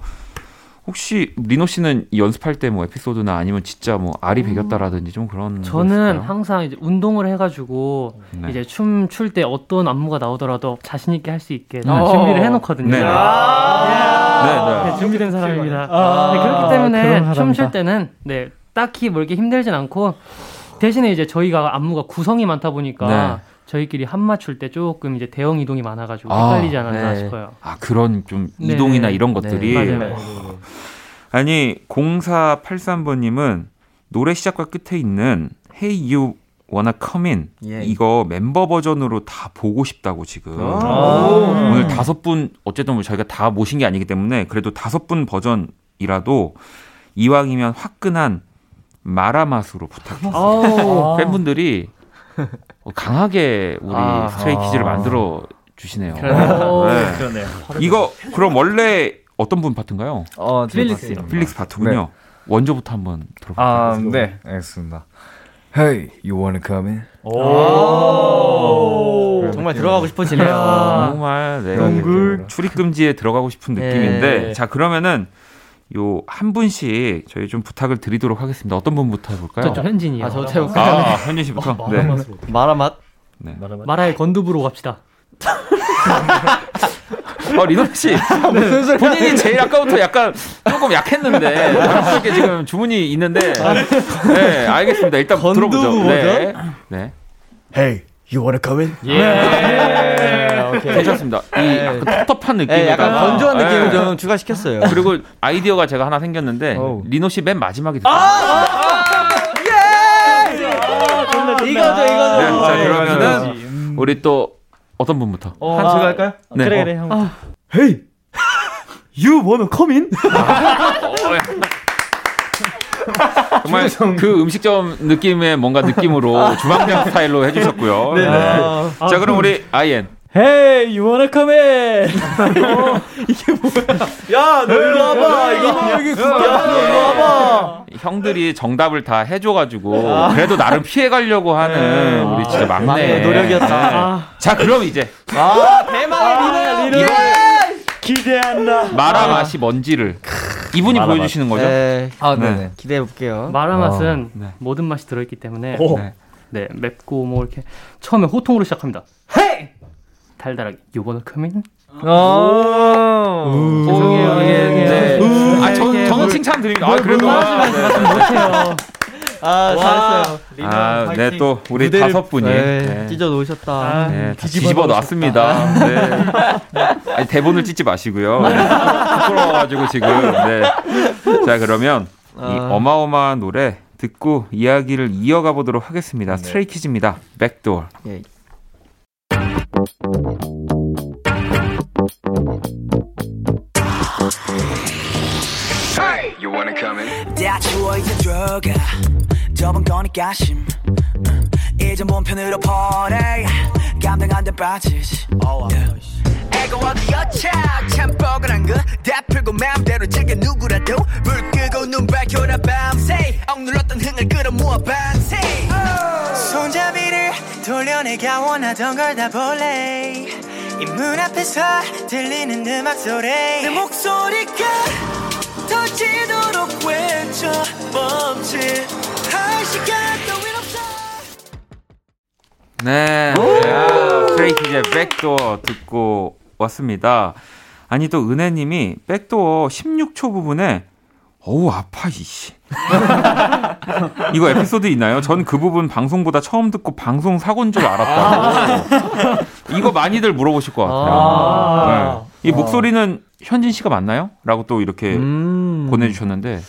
혹시 리노 씨는 이 연습할 때 뭐 에피소드나 아니면 진짜 뭐 알이 배겼다라든지 좀 그런 거 저는? 항상 이제 운동을 해가지고 네. 이제 춤 출 때 어떤 안무가 나오더라도 자신 있게 할 수 있게 다 어. 준비를 해놓거든요. 네. 네, 네, 준비된 사람입니다. 아, 네, 그렇기 그런 때문에 춤 사람이다. 출 때는 네 딱히 뭐 이렇게 힘들진 않고 대신에 이제 저희가 안무가 구성이 많다 보니까 네. 저희끼리 한 맞출 때 조금 이제 대형 이동이 많아가지고 아, 헷갈리지 않았나 네. 싶어요. 아 그런 좀 네. 이동이나 이런 것들이 맞아요. 맞아요. 아니 0483번님은 노래 시작과 끝에 있는 Hey You 워나 커민 예. 이거 멤버 버전으로 다 보고 싶다고 지금 오. 오늘 다섯 분 어쨌든 뭐 저희가 다 모신 게 아니기 때문에 그래도 다섯 분 버전이라도 이왕이면 화끈한 마라맛으로 부탁드립니다. 아. 팬분들이 강하게 우리 아. 스트레이 키즈를 만들어 주시네요. 그러네요. 네. 그러네요. 이거 그럼 원래 어떤 분 파트인가요? 어, 제 필릭스. 필릭스 파트군요. 원조부터 한번 들어볼까요? 아, 네, 알겠습니다. Hey, you wanna come in? 오. 정말 들어가고 싶어지네요. 정말 네. 출입 금지에 들어가고 싶은 네. 느낌인데 자 그러면은 요 한 분씩 저희 좀 부탁을 드리도록 하겠습니다. 어떤 분부터 해볼까요? 저, 저 현진이요. 아, 저부터 해볼까요? 아, 현진 씨부터. 네. 마라맛. 네. 마라의 건두부로 갑시다. 어, 리노 씨. 본인이 제일 아까부터 약간 조금 약했는데 자연스럽게 지금 주문이 있는데 네, 알겠습니다. 일단 들어보죠. 네. 네. Hey, you wanna come in? 예. 괜찮습니다. 이 약간 텁텁한 느낌. 네, 약간 건조한 느낌을 예. 좀 추가시켰어요. 그리고 아이디어가 제가 하나 생겼는데 어우. 리노 씨 맨 마지막에 듣죠. 이거죠, 이거죠. 네, 자 그러면은 우리 또 어떤 분부터? 어, 한 아, 제가 할까요? 네. 그래, 어. 그래, 형. Hey, you wanna come in? 정말 그 음식점 느낌의 뭔가 느낌으로 주방장 스타일로 해주셨고요. 네. 네. 아, 자 그럼 우리 아이엔. Hey, you wanna come in? 야, 너 일로 와봐. 이거 여기 야, 너 일로 와봐. 형들이 정답을 다 해줘가지고 그래도 나름 피해가려고 하는 우리 진짜 막내 막내 노력이었다. 네. 아. 자 그럼 이제 아, 대망의 리노. 기대한다. 마라 맛이 뭔지를 이분이 마라 보여주시는 거죠? 네. 아, 네. 기대해 볼게요. 마라 맛은 어, 네. 모든 맛이 들어있기 때문에 오. 네. 네, 맵고 뭐 이렇게 처음에 호통으로 시작합니다. 달달하게 요번에 커민 오. 죄송해요. 예, 예. 네. 음, 아, 저, 이렇게 저는 물- 칭찬 드립니다. 아, 물- 그래도. 물 아, 마시면 네. 못해요. 아, 잘했어요. 아, 네, 또 우리 무대를- 다섯 분이 네, 네. 찢어 놓으셨다. 네, 다 뒤집어 놨습니다. 네. 아니, 대본을 찢지 마시고요. 네. 부끄러워가지고 지금. 네. 자, 그러면 이 아. 어마어마한 노래 듣고 이야기를 이어가 보도록 하겠습니다. 스트레이키즈입니다. 백도어. 예. You wanna come in? 다 치워 이제 들어가 좁은 거니까 심. 음, 이제 몸 편으로 보내 감당 안돼 빠지지 애가 어디였자 참 뻐근한 거다 풀고 마음대로 즐겨 누구라도 불 끄고 눈 밝혀라 밤새. 억눌렀던 흥을 끌어모아 반세 손잡이를 돌려내가 원하던 걸 다 볼래. 이 문 앞에서 들리는 음악 소리. 내 목소리가 터지도록 외쳐 멈칫 할 시간 따윈 없어 네. 아, 스트레이키즈의 백도어 듣고 왔습니다. 아니, 또 은혜님이 백도어 16초 부분에 어우, 아파, 이씨. 이거 에피소드 있나요? 전 그 부분 방송보다 처음 듣고 방송 사고인 줄 알았다 고. 이거 많이들 물어보실 것 같아요. 아. 네. 이 목소리는 현진 씨가 맞나요? 라고 또 이렇게 음. 보내주셨는데.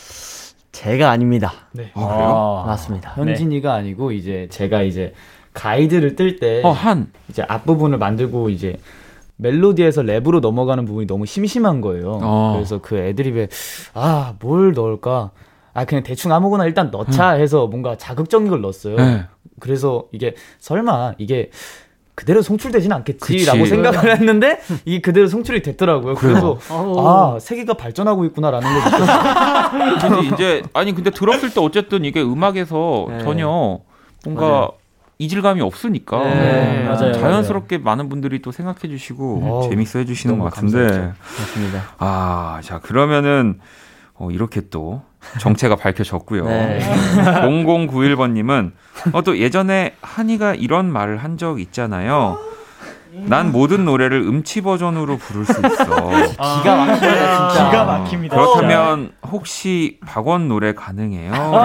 제가 아닙니다. 네. 아, 그래요? 맞습니다. 현진이가 아니고 이제 제가 이제 가이드를 뜰때 어, 한. 이제 앞 부분을 만들고 이제 멜로디에서 랩으로 넘어가는 부분이 너무 심심한 거예요. 어. 그래서 그 애드립에 아 뭘 넣을까? 아 그냥 대충 아무거나 일단 넣자 해서 뭔가 자극적인 걸 넣었어요. 네. 그래서 이게 설마 이게 그대로 송출되진 않겠지라고 그치. 생각을 했는데 이게 그대로 송출이 됐더라고요. 그래서 아 세계가 발전하고 있구나라는 걸 느꼈어요. 근데 이제 아니 근데 들었을 때 어쨌든 이게 음악에서 네. 전혀 뭔가 맞아요. 이질감이 없으니까 네, 맞아요, 자연스럽게 많은 분들이 또 생각해 주시고 어우, 재밌어 해 주시는 것 너무 같은데. 맞습니다. 아 자 그러면은 어, 이렇게 또 정체가 밝혀졌고요. 네. 0091번 님은 어, 또 예전에 한이가 이런 말을 한 적 있잖아요. 난 모든 노래를 음치 버전으로 부를 수 있어. 기가 막힙니다, 진짜. 기가 막힙니다. 그렇다면 혹시 박원 노래 가능해요? 라고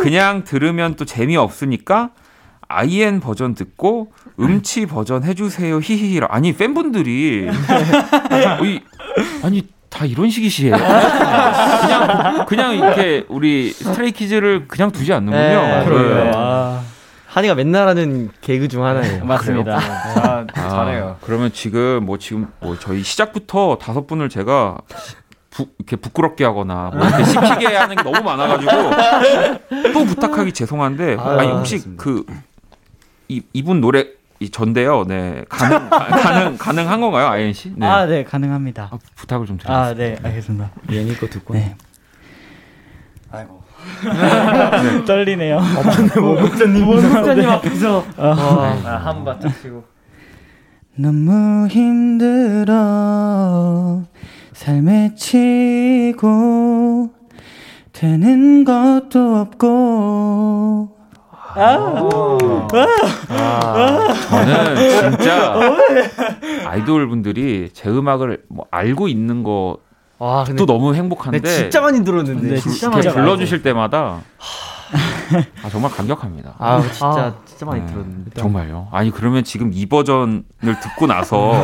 그냥 들으면 또 재미없으니까 IN 버전 듣고 음치 버전 해주세요 히히히라 아니 팬분들이 이, 아니 다 이런 식이시에요. 그냥 그냥 이렇게 우리 스트레이키즈를 그냥 두지 않는군요. 네. 네. 아, 한이가 맨날 하는 개그 중 하나예요. 맞습니다. 아, 잘해요. 그러면 지금 뭐 지금 뭐 저희 시작부터 다섯 분을 제가 부, 이렇게 부끄럽게 하거나 뭐 이렇게 시키게 하는 게 너무 많아가지고 또 부탁하기 죄송한데 아, 아니 혹시 그 이, 이분 노래 이 전데요. 네 가능 가- 가능 가능한 건가요, 아이엔 씨? 네. 아, 네, 가능합니다. 아, 부탁을 좀 드리겠습니다. 아, 네, 알겠습니다. 예니 거 듣고. 네. 아이고. 떨리네요. 목사님, 목사님 앞에서. 아, 아, 한 바짝 치고. 너무 힘들어 삶에 치고 되는 것도 없고 저는 진짜 아이돌 분들이 제 음악을 뭐 알고 있는 것도 와, 근데 너무 행복한데 네, 진짜 많이 들었는데. 네, 진짜 이렇게 많이 불러주실 때마다 아, 정말 감격합니다. 아, 진짜 아. 진짜 많이 네, 들었는데. 정말요. 아니 그러면 지금 이 버전을 듣고 나서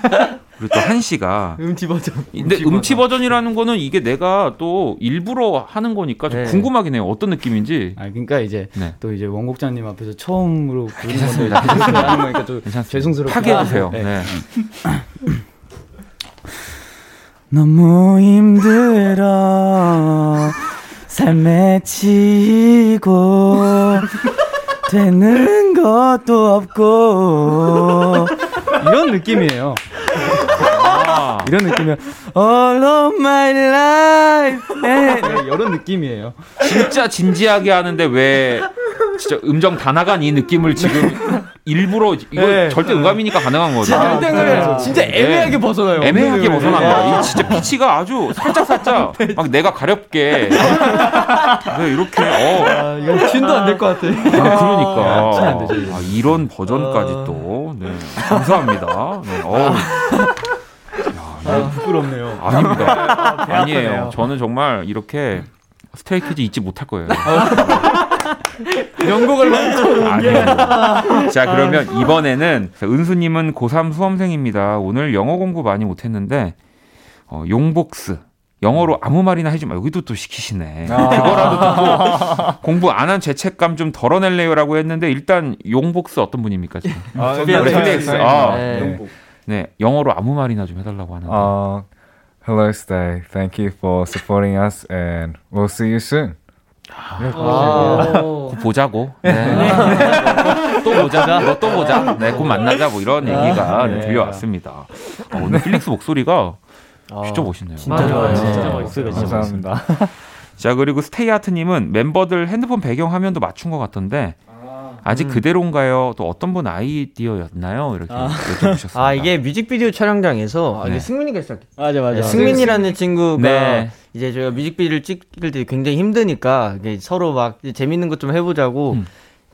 그리고 또한 씨가 음치 버전. 근데 음치 버전 이라는 거는 이게 내가 또 일부러 하는 거니까 좀 네. 궁금하긴 해요. 어떤 느낌인지. 아 그러니까 이제 네. 또 이제 원곡자님 앞에서 처음으로 부르는 괜찮습니다. 괜찮습니다. 하는 거니까 좀 괜찮습니다. 죄송스럽고 하게 해주세요. 네. 네. 너무 힘들어 삶에 치고 되는 것도 없고 이런 느낌이에요. 아, 이런 느낌이에요. All of my life 네, 이런 느낌이에요. 진짜 진지하게 하는데 왜 진짜 음정 다 나간 이 느낌을 지금 일부러 이거 네. 절대 음감이니까 가능한 거죠. 진짜 땡을 진짜 애매하게 네. 벗어나요. 애매하게 없는 벗어난 걸. 거야. 이 진짜 피치가 아주 살짝 살짝 막 내가 가렵게 네, 이렇게 어 아, 이건 춘도 안 될 것 같아. 그러니까 안 되죠, 이거. 아, 이런 버전까지 또 네, 감사합니다. 네, 어. 아, 부끄럽네요. 아닙니다. 아 니에요. 저는 정말 이렇게 스트레이키즈 잊지 못할 거예요. 만들어. 아니에요. 자, 그러면 이번에는 은수님은 고3 수험생입니다. 오늘 영어 공부 많이 못했는데 어, 용복스 영어로 아무 말이나 하지 마. 여기도 또 시키시네. 그거라도 듣고 공부 안 한 죄책감 좀 덜어낼래요라고 했는데 일단 용복스 어떤 분입니까 지금? 아, 우리 필릭스. 아, 네. 네, 영어로 아무 말이나 좀 해달라고 하는데. Uh, hello, Stay. Thank you for supporting us, and we'll see you soon. 곧 보자고. 네. 또 보자. 너또 보자. 네, 곧 만나자. 뭐 이런 얘기가 네, 들려왔습니다. 아, 오늘 필릭스 목소리가 진짜 멋있네요. 진짜 좋아요. 진짜. 멋있어요. 감사합니다. 자 그리고 스테이아트님은 멤버들 핸드폰 배경 화면도 맞춘 것 같던데 아직 그대로인가요? 또 어떤 분 아이디어였나요? 이렇게 여쭤보셨습니다. 아 이게 뮤직비디오 촬영장에서 아, 네. 이게 승민이가 시작. 맞아 맞아 네, 승민이라는 친구가 네. 이제 저희가 뮤직비디오를 찍을 때 굉장히 힘드니까 이게 서로 막 재밌는 것 좀 해보자고 음.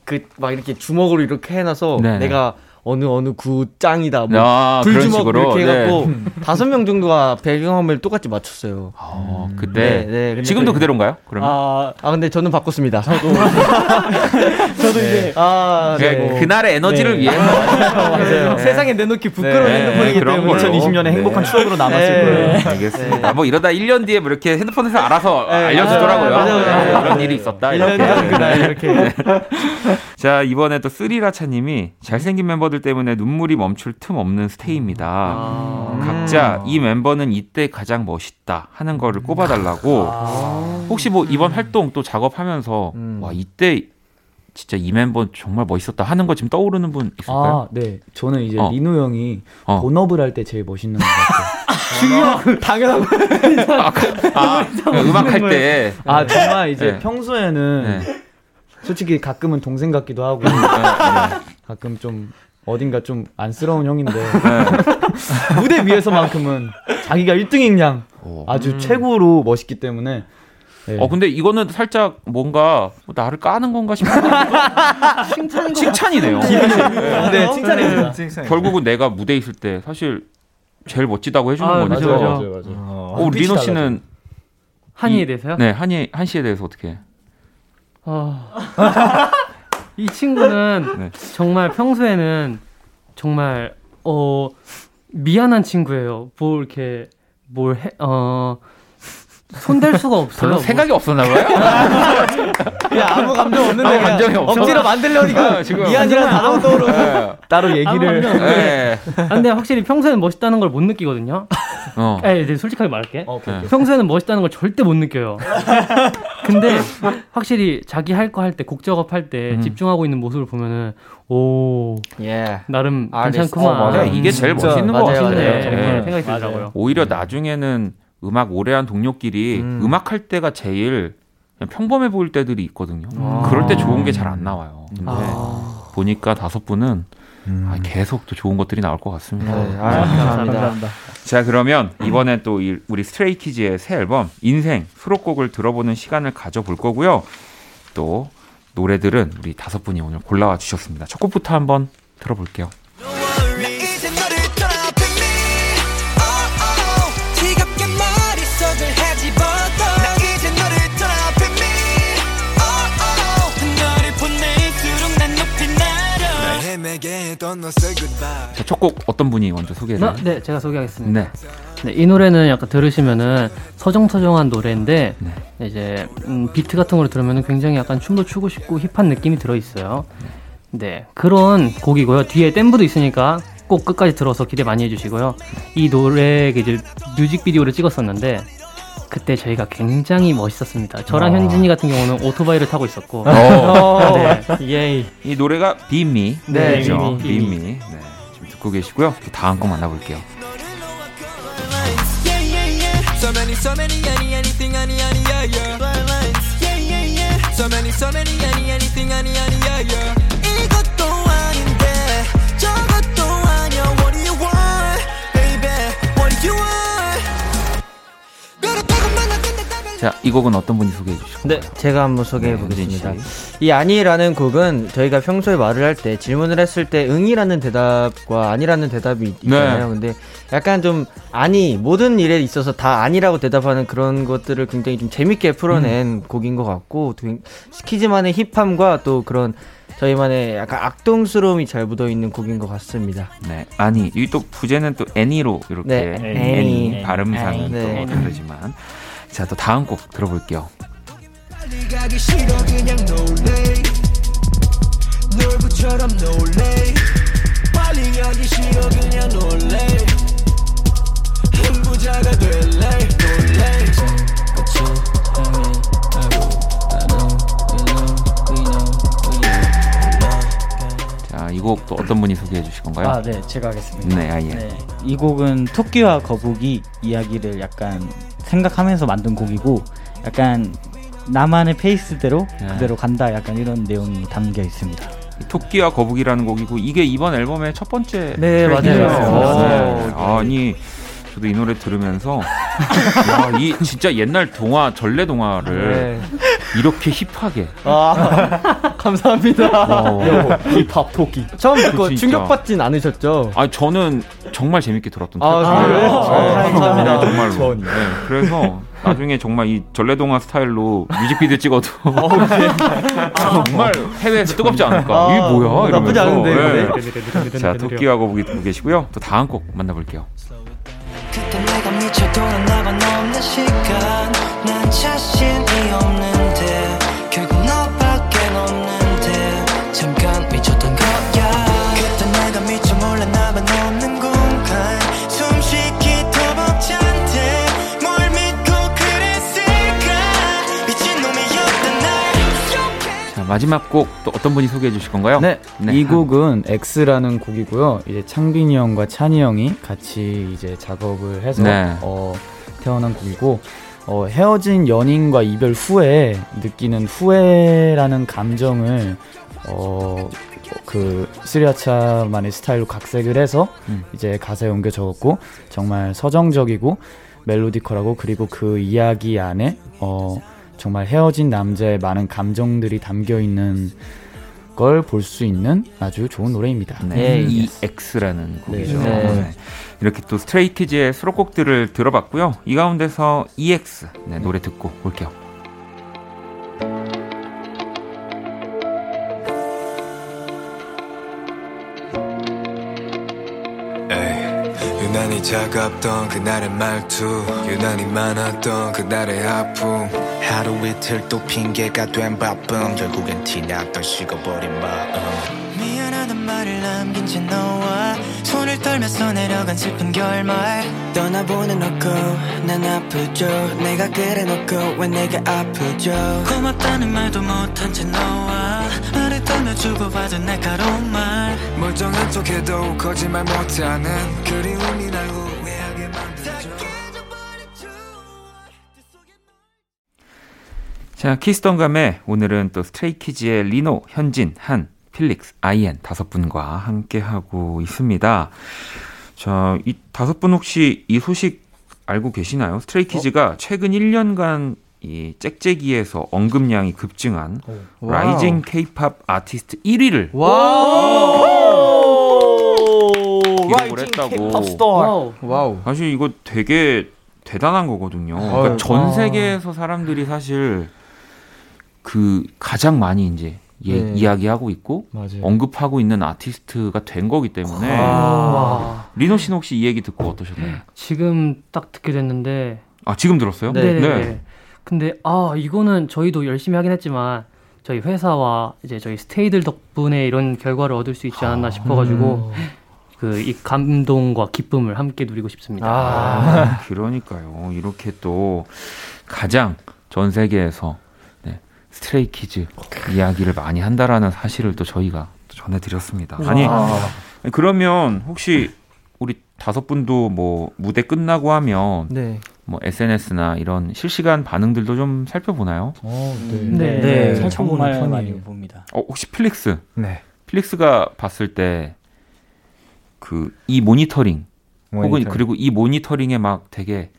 그막 이렇게 주먹으로 이렇게 해놔서 네. 내가 어느 어느 구 짱이다 뭐 아, 그런 불주먹 식으로. 이렇게 해갖고 네. 다섯 명 정도가 배경화면을 똑같이 맞췄어요. 어, 그때 네, 네. 근데 지금도 그- 그대로인가요? 그러면 아 아 근데 저는 바꿨습니다. 저도 저도 이제 아 그, 네. 그날의 에너지를 네. 위해서 맞아요. 네. 세상에 내놓기 부끄러운 네, 핸드폰이기 그런 때문에 걸로. 2020년의 네. 행복한 추억으로 남았을 네. 거예요. 알겠습니다. 뭐 이러다 1년 뒤에 뭐 이렇게 핸드폰에서 알아서 네, 알려주더라고요. 맞아요, 맞아요. 네, 이런 일이 있었다. 1년 이렇게. 전 그날 이렇게 자 이번에 또 쓰리라차님이 잘생긴 멤버들 때문에 눈물이 멈출 틈 없는 스테이입니다. 아. 각자 이 멤버는 이때 가장 멋있다 하는 거를 꼽아달라고. 혹시 뭐 이번 활동 또 작업하면서 음. 와 이때 진짜 이 멤버 정말 멋있었다 하는 거 지금 떠오르는 분 있을까요? 아, 네. 저는 이제 어. 민우 형이 어. 본업을 할 때 제일 멋있는 것 같아요. 당연한 거. 아, 그냥 음악 할 때. 아, 정말 이제 네. 평소에는 네. 솔직히 가끔은 동생 같기도 하고 네, 네. 가끔 좀 어딘가 좀 안쓰러운 형인데 네. 무대 위에서만큼은 자기가 1등인 양 오. 아주 최고로 멋있기 때문에 네. 어 근데 이거는 살짝 뭔가 뭐 나를 까는 건가 싶은데 칭찬 칭찬이네요. 네 칭찬입니다. 결국은 내가 무대에 있을 때 사실 제일 멋지다고 해주는 아, 거니까. 맞아요, 맞아요. 어, 우리 리노 씨는 한이에 이- 대해서요? 네 한이 한 씨에 대해서 어떻게? 아, 이 친구는 네. 정말 평소에는 정말 어 미안한 친구예요. 뭐 이렇게 뭘 해, 어, 손댈 수가 없어요. 별로 뭐. 생각이 없었나 봐요. 그냥 아무 감정 없는데 아무 감정이 없어. 억지로 만들려니까 아, 지금 이한이란 단어 떠오르고 네. 따로 얘기를 감정 없는데. 네. 아, 근데 확실히 평소에는 멋있다는 걸 못 느끼거든요. 어. 에, 네, 솔직하게 말할게. 오케이, 오케이. 평소에는 멋있다는 걸 절대 못 느껴요. 근데 확실히 자기 할 거 할 때, 곡 작업할 때 음. 집중하고 있는 모습을 보면은 오 예. 나름. 괜찮구만. 어. 이게 제일 진짜. 멋있는 거 같아요. 네, 네. 생각이 들더라고요. 오히려 나중에는 음악 오래 한 동료끼리 음. 악 할 때가 제일 그냥 평범해 보일 때들이 있거든요. 아. 그럴 때 좋은 게 잘 안 나와요. 근데 아. 보니까 다섯 분은 아, 계속 또 좋은 것들이 나올 것 같습니다. 네, 아, 감사합니다. 자 그러면 이번에 또 이- 우리 스트레이키즈의 새 앨범 인생 수록곡을 들어보는 시간을 가져볼 거고요. 또 노래들은 우리 다섯 분이 오늘 골라와 주셨습니다. 첫 곡부터 한번 들어볼게요. 자, 첫 곡 어떤 분이 먼저 소개해요? 아, 네, 제가 소개하겠습니다. 네. 네, 이 노래는 약간 들으시면은 서정서정한 노래인데 네. 이제 음, 비트 같은 걸 들으면 굉장히 약간 춤도 추고 싶고 힙한 느낌이 들어 있어요. 네, 그런 곡이고요. 뒤에 댄브도 있으니까 꼭 끝까지 들어서 기대 많이 해주시고요. 이 노래 이제 뮤직비디오를 찍었었는데 그때 저희가 굉장히 멋있었습니다. 저랑 아. 현진이 같은 경우는 오토바이를 타고 있었고, 어. 네, 예이. 이 노래가 비미. 네, Me. 비미. 네. 지금 듣고 계시고요. 또 다음 곡 만나볼게요. 자, 이 곡은 어떤 분이 소개해 주시고? 네, 제가 한번 소개해 네, 보겠습니다. 현진 이 아니라는 곡은 저희가 평소에 말을 할 때 질문을 했을 때 응이라는 대답과 아니라는 대답이 있- 있잖아요. 네. 근데 약간 좀 아니 모든 일에 있어서 다 아니라고 대답하는 그런 것들을 굉장히 좀 재밌게 풀어낸 곡인 것 같고 또 스키즈만의 힙함과 또 그런 저희만의 약간 악동스러움이 잘 묻어 있는 곡인 것 같습니다. 네. 아니, 이 또 부제는 또 애니로 이렇게 네, 애니, 애니. 발음상은 네. 또 다르지만. 자, 또 다음 곡 들어볼게요. 빨리 가기 싫어 그냥 놀래 놀부처럼 놀래 빨리 가기 싫어 그냥 놀래 흥부자가 될래 놀래 자, 이 곡 또 어떤 분이 소개해 주실 건가요? 아, 네, 제가 하겠습니다. 네, 아, 예. 네, 이 곡은 토끼와 거북이 이야기를 약간 생각하면서 만든 곡이고, 약간 나만의 페이스대로 네. 그대로 간다, 약간 이런 내용이 담겨 있습니다. 토끼와 거북이라는 곡이고 이게 이번 앨범의 첫 번째 네, 트랙이에요. 맞아요. 네. 아니 저도 이 노래 들으면서 야, 이 진짜 옛날 동화 전래 동화를 이렇게 힙하게 아, 감사합니다. 어. 힙합 토끼. 처음 듣고 진짜. 충격받진 않으셨죠? 아 저는 정말 재밌게 들었던 아? 네, 아, 감사합니다. 정말로. 전. 네, 그래서 나중에 정말 이 전래동화 스타일로 뮤직비디오 찍어도 정말 해외에서 뜨겁지 않을까? 아, 이게 뭐야? 나쁘지 이러면서. 않은데, 네. 자 토끼와 거북이 듣고 계시고요. 또 다음 곡 만나볼게요. 그때 내가 미쳐 돌아나가 넘는 시간 난 자신이 없는 마지막 곡 또 어떤 분이 소개해 주실 건가요? 네, 이 곡은 X라는 곡이고요. 이제 창빈이 형과 찬이 형이 같이 이제 작업을 해서 네. 어, 태어난 곡이고 어, 헤어진 연인과 이별 후에 느끼는 후회라는 감정을 어, 그 스리아차만의 스타일로 각색을 해서 음. 이제 가사에 옮겨 적었고 정말 서정적이고 멜로디컬하고 그리고 그 이야기 안에 어, 정말 헤어진 남자의 많은 감정들이 담겨 있는 걸 볼 수 있는 아주 좋은 노래입니다. 네, EX라는 곡이죠. 네. 네. 이렇게 또 스트레이키즈의 수록곡들을 들어봤고요. 이 가운데서 EX 네, 노래 듣고 올게요. 차갑던 그날의 말투 유난히 많았던 그날의 아픔. 하루 이틀 또 핑계가 된 바쁨. 결국엔 티났던 식어버린 마음. 미안하단 말을 남긴 채 너와 손을 떨면서 내려간 슬픈 결말. 떠나보는 놓고 난 아프죠. 내가 그래 놓고 왜 내가 아프죠? 고맙다는 말도 못한 채 너와 말을 떨며 주고받은 날카로운 말. 멀쩡한 척해도 거짓말 못하는 그리움이 자, 키스던감에 오늘은 또 스트레이키즈의 리노, 현진, 한, 필릭스, 아이엔 다섯 분과 함께 하고 있습니다. 자, 이 다섯 분 혹시 이 소식 알고 계시나요? 스트레이키즈가 최근 1년간 이 짹짹이에서 언급량이 급증한 wow. rising 케이팝 아티스트 1위를 기록을 했다고. wow. 사실 이거 되게 대단한 거거든요. 그러니까. 전 아. 세계에서 사람들이 사실 그 가장 많이 이제 예- 네. 이야기하고 있고 맞아요. 언급하고 있는 아티스트가 된 거기 때문에 와. 리노 씨는 혹시 이 얘기 듣고 어떠셨나요? 지금 딱 듣게 됐는데 아 지금 들었어요? 네. 근데 아 이거는 저희도 열심히 하긴 했지만 저희 회사와 이제 저희 스테이들 덕분에 이런 결과를 얻을 수 있지 않았나 싶어가지고 그이 감동과 기쁨을 함께 누리고 싶습니다. 아, 그러니까요. 이렇게 또 가장 전 세계에서 네, 스트레이키즈 이야기를 많이 한다라는 사실을 또 저희가 또 전해드렸습니다. 아니 그러면 혹시 우리 다섯 분도 뭐 무대 끝나고 하면 네. 뭐 SNS나 이런 실시간 반응들도 좀 살펴보나요? 어, 네. 네, 네, 네, 정말 편이에요. 많이 봅니다. 어, 혹시 필릭스? 네. 필릭스가 봤을 때 그 이 모니터링 혹은 모니터링. 그리고 이 모니터링에 막 되게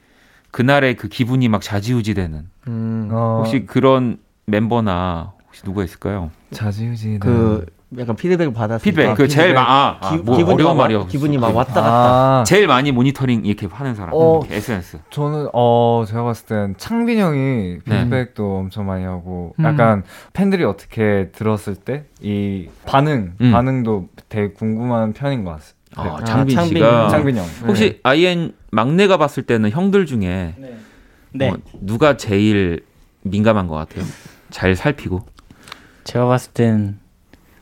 그날의 그 기분이 막 좌지우지되는 음, 어, 혹시 그런 멤버나 혹시 누가 있을까요? 자지우지 그 약간 피드백을 받았을 피드백 때그 제일 피드백. 마, 아, 기, 뭐 기분이 어려운 막, 말이요. 기분이 막 왔다 갔다. 아, 제일 많이 모니터링 이렇게 하는 사람 어. 이렇게 SNS. 저는 어 제가 봤을 땐 창빈 형이 네. 피드백도 엄청 많이 하고 음. 약간 팬들이 어떻게 들었을 때 이 반응 음. 반응도 되게 궁금한 편인 것 같아요. 아, 아, 장빈 창빈 씨가 형. 창빈 형. 혹시 아이엔 막내가 봤을 때는 형들 중에 네, 어, 누가 제일 민감한 것 같아요? 잘 살피고. 제가 봤을 땐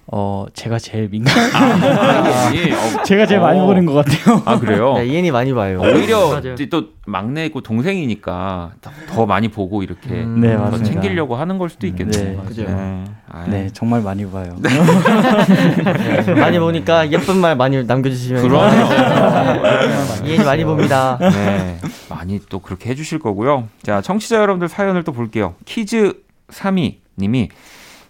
어, 제가 제일 민감. 아이엔이 어, 제가 제일 많이 어. 보는 것 같아요. 아 그래요? 네, 이엔이 많이 봐요. 오히려 또 막내고 동생이니까 더- 더 많이 보고 이렇게 음, 네, 더 맞습니다. 챙기려고 하는 걸 수도 있겠네요. 네, 그죠. 네. 네, 정말 많이 봐요. 많이 보니까 예쁜 말 많이 남겨주시면 그러네요. 이엔이 많이 봅니다. 네, 많이 또 그렇게 해주실 거고요. 자, 청취자 여러분들 사연을 또 볼게요. 키즈 3위 님이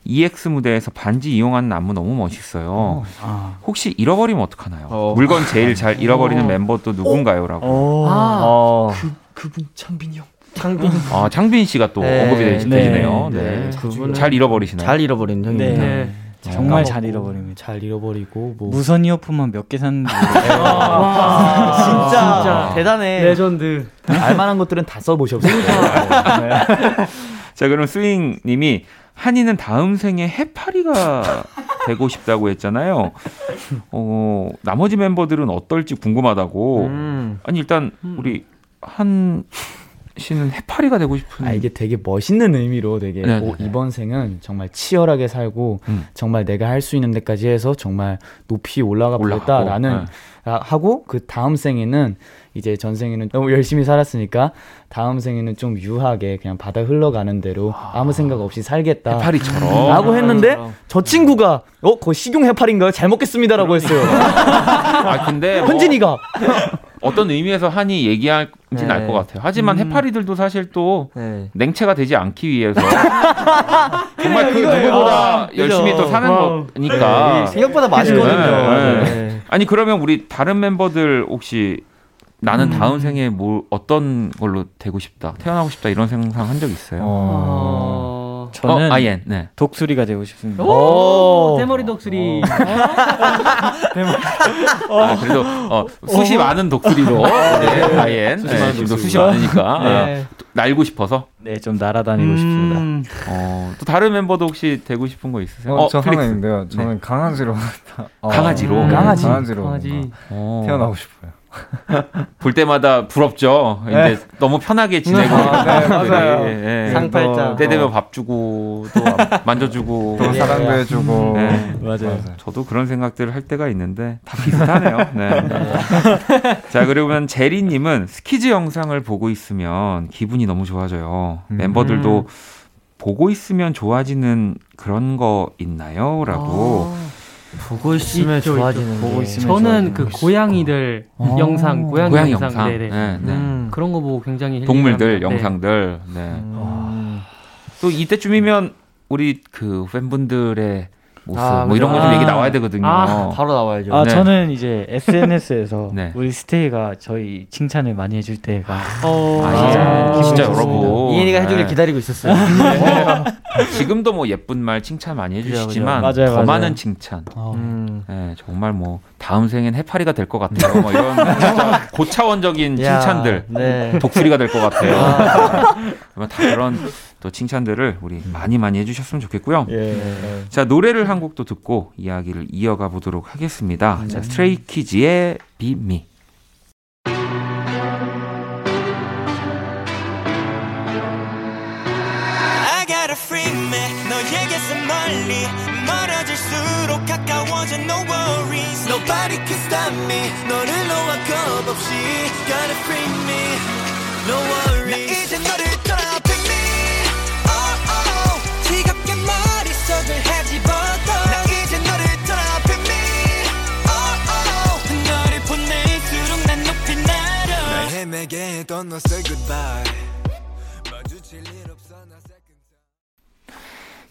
EX 무대에서 반지 이용하는 안무 너무 멋있어요. 아, 혹시 잃어버리면 어떡하나요? 어. 물건 제일 잘 잃어버리는 멤버 또 누군가요?라고. 오, 아, 어, 그분 창빈이 형. 창빈 아, 창빈 씨가 또 네, 언급이 되시- 네, 되시네요. 네. 네, 그분은 잘 잃어버리시나요? 잘 잃어버린 형입니다. 네. 네. 정말 잘 까먹고 잃어버립니다. 잘 잃어버리고 뭐 무선 이어폰만 몇 개 샀는데 와, 진짜, 진짜 대단해. 레전드. 알만한 것들은 다 써보셨어요. 자, 그럼 스윙 님이 한이는 다음 생에 해파리가 되고 싶다고 했잖아요. 어, 나머지 멤버들은 어떨지 궁금하다고. 음. 아니, 일단 우리 한 씨는 해파리가 되고 싶은 아 이게 되게 멋있는 의미로 되게 네, 오, 네, 네. 이번 생은 정말 치열하게 살고 음. 정말 내가 할 수 있는 데까지 해서 정말 높이 올라가 보겠다라는 네. 아, 하고 그 다음 생에는 이제 전 생에는 너무 열심히 살았으니까 다음 생에는 좀 유하게 그냥 바다 흘러가는 대로 아무 생각 없이 살겠다. 해파리처럼. 라고 했는데 저 친구가 어 그거 식용 해파리인가요? 잘 먹겠습니다라고 했어요. 아, 근데 뭐 현진이가 어떤 의미에서 한이 얘기할지는 네. 알것 같아요. 하지만 해파리들도 사실 또 네. 냉채가 되지 않기 위해서 정말 그 누구보다 그죠. 열심히 또 사는 와우. 거니까. 네, 생각보다 맛있거든요. 네. 네. 아니 그러면 우리 다른 멤버들 혹시 나는 다음 생에 뭐 어떤 걸로 되고 싶다, 태어나고 싶다 이런 상상 한적 있어요? 어, 저는 어, 아예 네. 독수리가 되고 싶습니다. 오, 대머리 독수리. 아, 그래도 어, 숱이 많은 독수리로 네, 아예 숱이 네, 많은 지금도 숱이 독수리가. 많으니까 네. 어, 날고 싶어서. 네, 좀 날아다니고 싶습니다. 음, 어, 또 다른 멤버도 혹시 되고 싶은 거 있으세요? 어, 저 하나 필릭스. 있는데요. 저는 네. 강아지로 어, 강아지로? 네, 강아지? 강아지로 강아지. 어. 태어나고 싶어요. 볼 때마다 부럽죠. 네. 이제 너무 편하게 지내고 아, 네. 맞아요. 예. 상팔자. 때 되면 밥 주고 또 만져주고 또 사랑도 해주고. 네. 맞아요. 저도 그런 생각들을 할 때가 있는데 다 비슷하네요. 네. 자 그러면 제리님은 스키즈 영상을 보고 있으면 기분이 너무 좋아져요. 음. 멤버들도 보고 있으면 좋아지는 그런 거 있나요?라고. 보고 있으면 있죠, 좋아지는 있죠. 게. 저는 그 고양이들 어. 영상, 고양이, 고양이 영상, 영상. 네네. 네, 네. 음. 그런 거 보고 굉장히 동물들 합니다. 네. 영상들. 네. 또 이때쯤이면 우리 그 팬분들의 모습 아, 뭐 이런 거좀 그죠. 얘기 아. 나와야 되거든요. 아, 바로 나와야죠. 아 네. 저는 이제 SNS에서 네. 우리 스테이가 저희 칭찬을 많이 해줄 때가 어, 아, 진짜 여러분. 이엔이가 해주길 네. 기다리고 있었어요. 지금도 뭐 예쁜 말 칭찬 많이 해주시지만 그죠. 맞아요, 더 맞아요. 많은 칭찬. 음. 네, 정말 뭐 다음 생엔 해파리가 될 것 같아요. 뭐 이런 고차원적인 야, 칭찬들, 네. 독수리가 될 것 같아요. 다 그런 또 칭찬들을 우리 많이 많이 해주셨으면 좋겠고요. 예. 자 노래를 한 곡도 듣고 이야기를 이어가 보도록 하겠습니다. 자 스트레이키즈의 Be Me. I got a free man 너에게서 멀리 멀어질수록 가까워져 no worries Nobody can stop me 너를 놓아 겁 없이 Gotta free me No worries 했던 너 say goodbye 마주칠 일 없어 나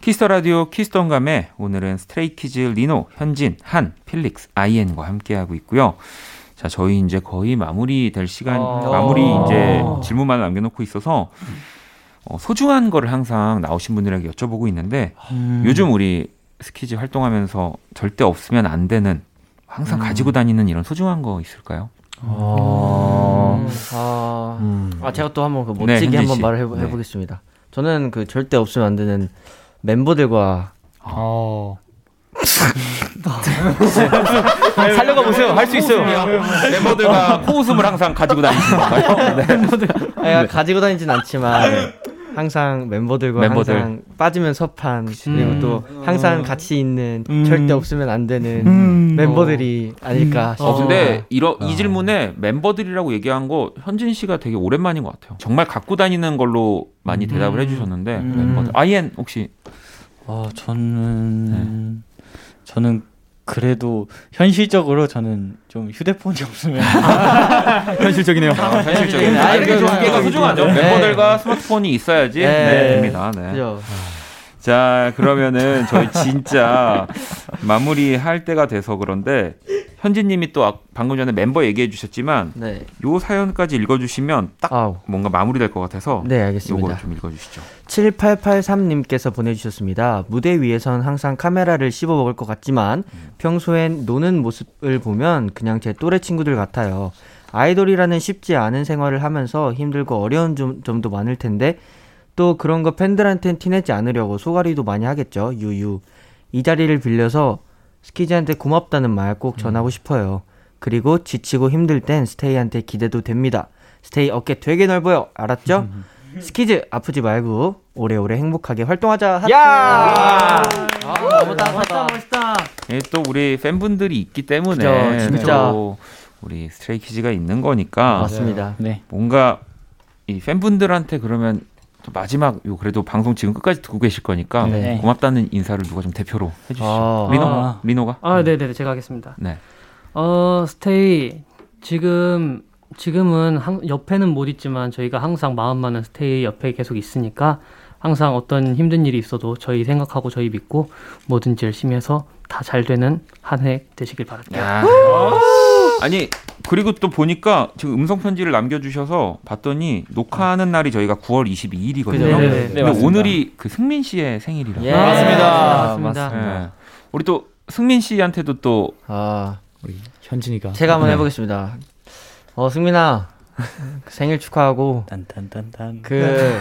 키스 더 라디오 키스ton감에 오늘은 스트레이키즈 리노, 현진, 한, 필릭스, 아이엔과 함께하고 있고요. 자, 저희 이제 거의 마무리 될 시간, 어. 마무리 이제 질문만 남겨놓고 있어서 어, 소중한 거를 항상 나오신 분들에게 여쭤보고 있는데 음. 요즘 우리 스키즈 활동하면서 절대 없으면 안 되는 항상 가지고 다니는 이런 소중한 거 있을까요? 어, 아, 아, 제가 또 한번 그 네, 멋지게 현진 한번 씨. 말을 해보, 네. 해보겠습니다. 저는 그 절대 없으면 안 되는 멤버들과 어. 살려가 보세요. 할 수 있어요. 멤버들과 코웃음을 항상 가지고 다니시는 건가요? 네. 아니, 가지고 다니진 않지만 항상 멤버들과 멤버들. 항상 빠지면 섭한 그리고 또 항상 같이 있는 음. 절대 없으면 안 되는 음. 멤버들이 아닐까 어, 싶습니다. 근데 이러, 이 질문에 멤버들이라고 얘기한 거 현진 씨가 되게 오랜만인 것 같아요. 정말 갖고 다니는 걸로 많이 대답을 해주셨는데 음. 멤버들. 아이엔 혹시 어 저는 저는 그래도 현실적으로 저는 좀 휴대폰이 없으면 현실적이네요. 아, 현실적인. 아, 아, 이게 두 개가. 소중하죠. 네. 멤버들과 스마트폰이 있어야지 네. 네, 됩니다. 네. 그죠? 자, 그러면은 저희 진짜 마무리 할 때가 돼서 그런데 현진님이 또 아- 방금 전에 멤버 얘기해 주셨지만 네. 요 사연까지 읽어주시면 딱 아우. 뭔가 마무리될 것 같아서 네, 알겠습니다. 요거 좀 읽어주시죠. 7883님께서 보내주셨습니다. 무대 위에선 항상 카메라를 씹어 먹을 것 같지만 평소엔 노는 모습을 보면 그냥 제 또래 친구들 같아요. 아이돌이라는 쉽지 않은 생활을 하면서 힘들고 어려운 점, 점도 많을 텐데 또 그런 거 팬들한텐 티내지 않으려고 소가리도 많이 하겠죠. 유유. 이 자리를 빌려서 스키즈한테 고맙다는 말 꼭 전하고 싶어요. 그리고 지치고 힘들 땐 스테이한테 기대도 됩니다. 스테이 어깨 되게 넓어요. 알았죠? 스키즈 아프지 말고 오래오래 행복하게 활동하자. 하트. 야! 너무 따뜻하다. 멋있다. 예, 또 우리 팬분들이 있기 때문에 진짜. 또 우리 스트레이키즈가 있는 거니까 맞습니다. 네. 뭔가 이 팬분들한테 그러면 또 마지막 요 그래도 방송 지금 끝까지 듣고 계실 거니까 네. 고맙다는 인사를 누가 좀 대표로 해주시죠. 아. 리노 아. 리노가 아, 네, 네, 제가 하겠습니다. 네. 어, 스테이 지금 지금은 한, 옆에는 못 있지만 저희가 항상 마음만은 스테이 옆에 계속 있으니까 항상 어떤 힘든 일이 있어도 저희 생각하고 저희 믿고 뭐든지 열심히 해서 다 잘 되는 한 해 되시길 바랄게요. 야. 아니 그리고 또 보니까 지금 음성 편지를 남겨주셔서 봤더니 녹화하는 날이 저희가 9월 22일이거든요. 그죠. 네, 네, 네, 근데 맞습니다. 오늘이 그 승민 씨의 생일이라. 예. 맞습니다. 맞습니다. 예. 우리 또 승민 씨한테도 또 아, 우리 현진이가 제가 한번 네. 해보겠습니다. 어, 승민아. 생일 축하하고 딴딴딴딴 그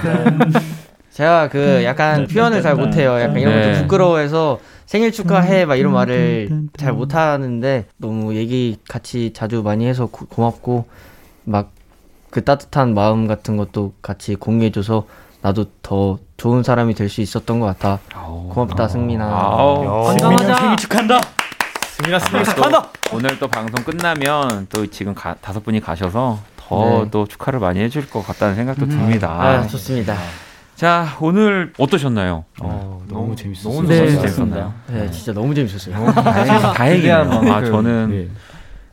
제가 그 약간 표현을 잘 못해요. 약간 이런 네. 것도 부끄러워해서 생일 축하해 막 이런 말을 잘 못하는데 너무 얘기 같이 자주 많이 해서 고, 고맙고 막 그 따뜻한 마음 같은 것도 같이 공유해줘서 나도 더 좋은 사람이 될 수 있었던 것 같아. 고맙다 승민아. 아우, 승민아 생일 축한다. 승민아 생일 축하한다. 오늘 또 방송 끝나면 또 지금 가- 다섯 분이 가셔서 더 네. 또 축하를 많이 해줄 것 같다는 생각도 음. 듭니다. 아, 좋습니다. 자 오늘 어떠셨나요? 너무 재밌었어요. 너무 네, 재밌었나요? 네, 진짜 너무 재밌었어요. 다행이네요. 기대한 아. 저는 네.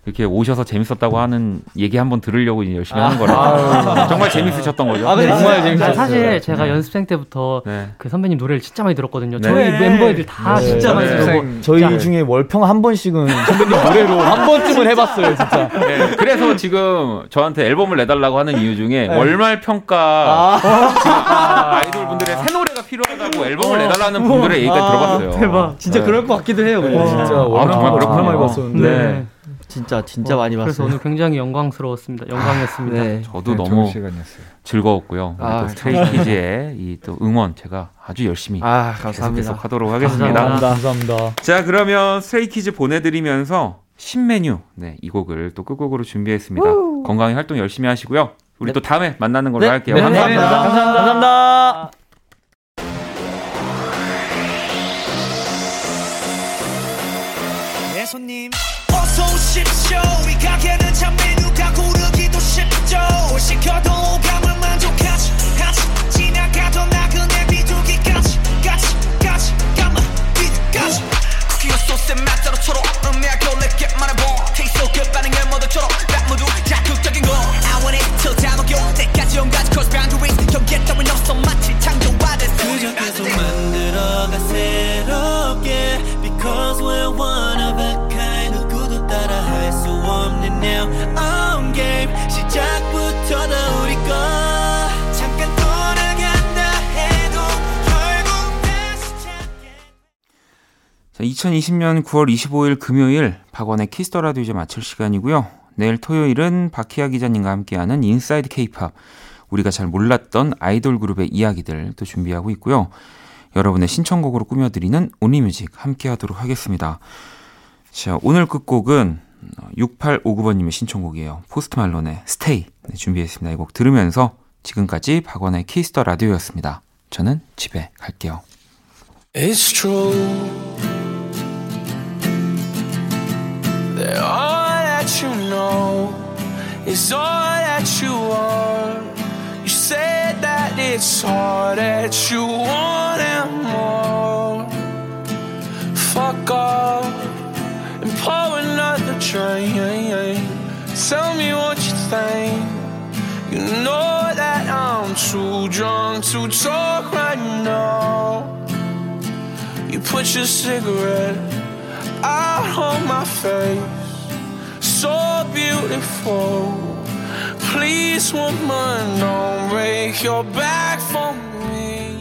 이렇게 오셔서 재밌었다고 하는 얘기 한번 들으려고 열심히 하는 아. 거라. 정말 재밌으셨던 거죠? 아, 근데 정말 진짜 사실 네. 제가 연습생 때부터 그 선배님 노래를 진짜 많이 들었거든요. 네. 저희 네. 멤버애들 다 네. 진짜 많이 네. 들었고 저희 자, 중에 월평 한 번씩은 선배님 노래로 한 번쯤은 해봤어요, 진짜. 네, 그래서 지금 저한테 앨범을 내달라고 하는 이유 중에 네. 월말 평가 아, 이돌 분들의 새 노래가 필요하다고 앨범을 내달라는 분들의 얘기까지 들어봤어요. 대박. 진짜 네. 그럴 것 같기도 해요. 진짜. 아, 정말 그렇군요. 네. 진짜 진짜 어, 많이 봤어요. 그래서 오늘 굉장히 영광스러웠습니다. 영광이었습니다. 네. 저도 네, 너무 시간이었어요. 즐거웠고요. 아, 또 스트레이키즈의 이 또 응원 제가 아주 열심히 아, 감사합니다. 계속 하도록 하겠습니다. 감사합니다. 감사합니다. 자, 그러면 스트레이키즈 보내드리면서 신메뉴 네, 이 곡을 또 끝곡으로 준비했습니다. 건강히 활동 열심히 하시고요. 우리 또 다음에 만나는 걸로 할게요. 네, 감사합니다. 감사합니다. 감사합니다. 내 손님 어서 오십시오. 이 가게는 참 자, 2020년 9월 25일 금요일 박원의 키스 더 라디오 이제 마칠 시간이고요. 내일 토요일은 박희아 기자님과 함께하는 Inside K-pop 우리가 잘 몰랐던 아이돌 그룹의 이야기들 또 준비하고 있고요. 여러분의 신청곡으로 꾸며드리는 Only Music 함께하도록 하겠습니다. 자, 오늘 끝곡은 6859번님의 신청곡이에요. 포스트 말론의 스테이 네, 준비했습니다. 이 곡 들으면서 지금까지 박원의 키스 더 라디오였습니다. 저는 집에 갈게요. It's true that all that you know is all that you want. You said that it's all that you want and more. Fuck off and pour another drink. Tell me what you think. You know that I'm too drunk to talk right now. You put your cigarette out on my face. So beautiful. Please, woman, don't break your back for me.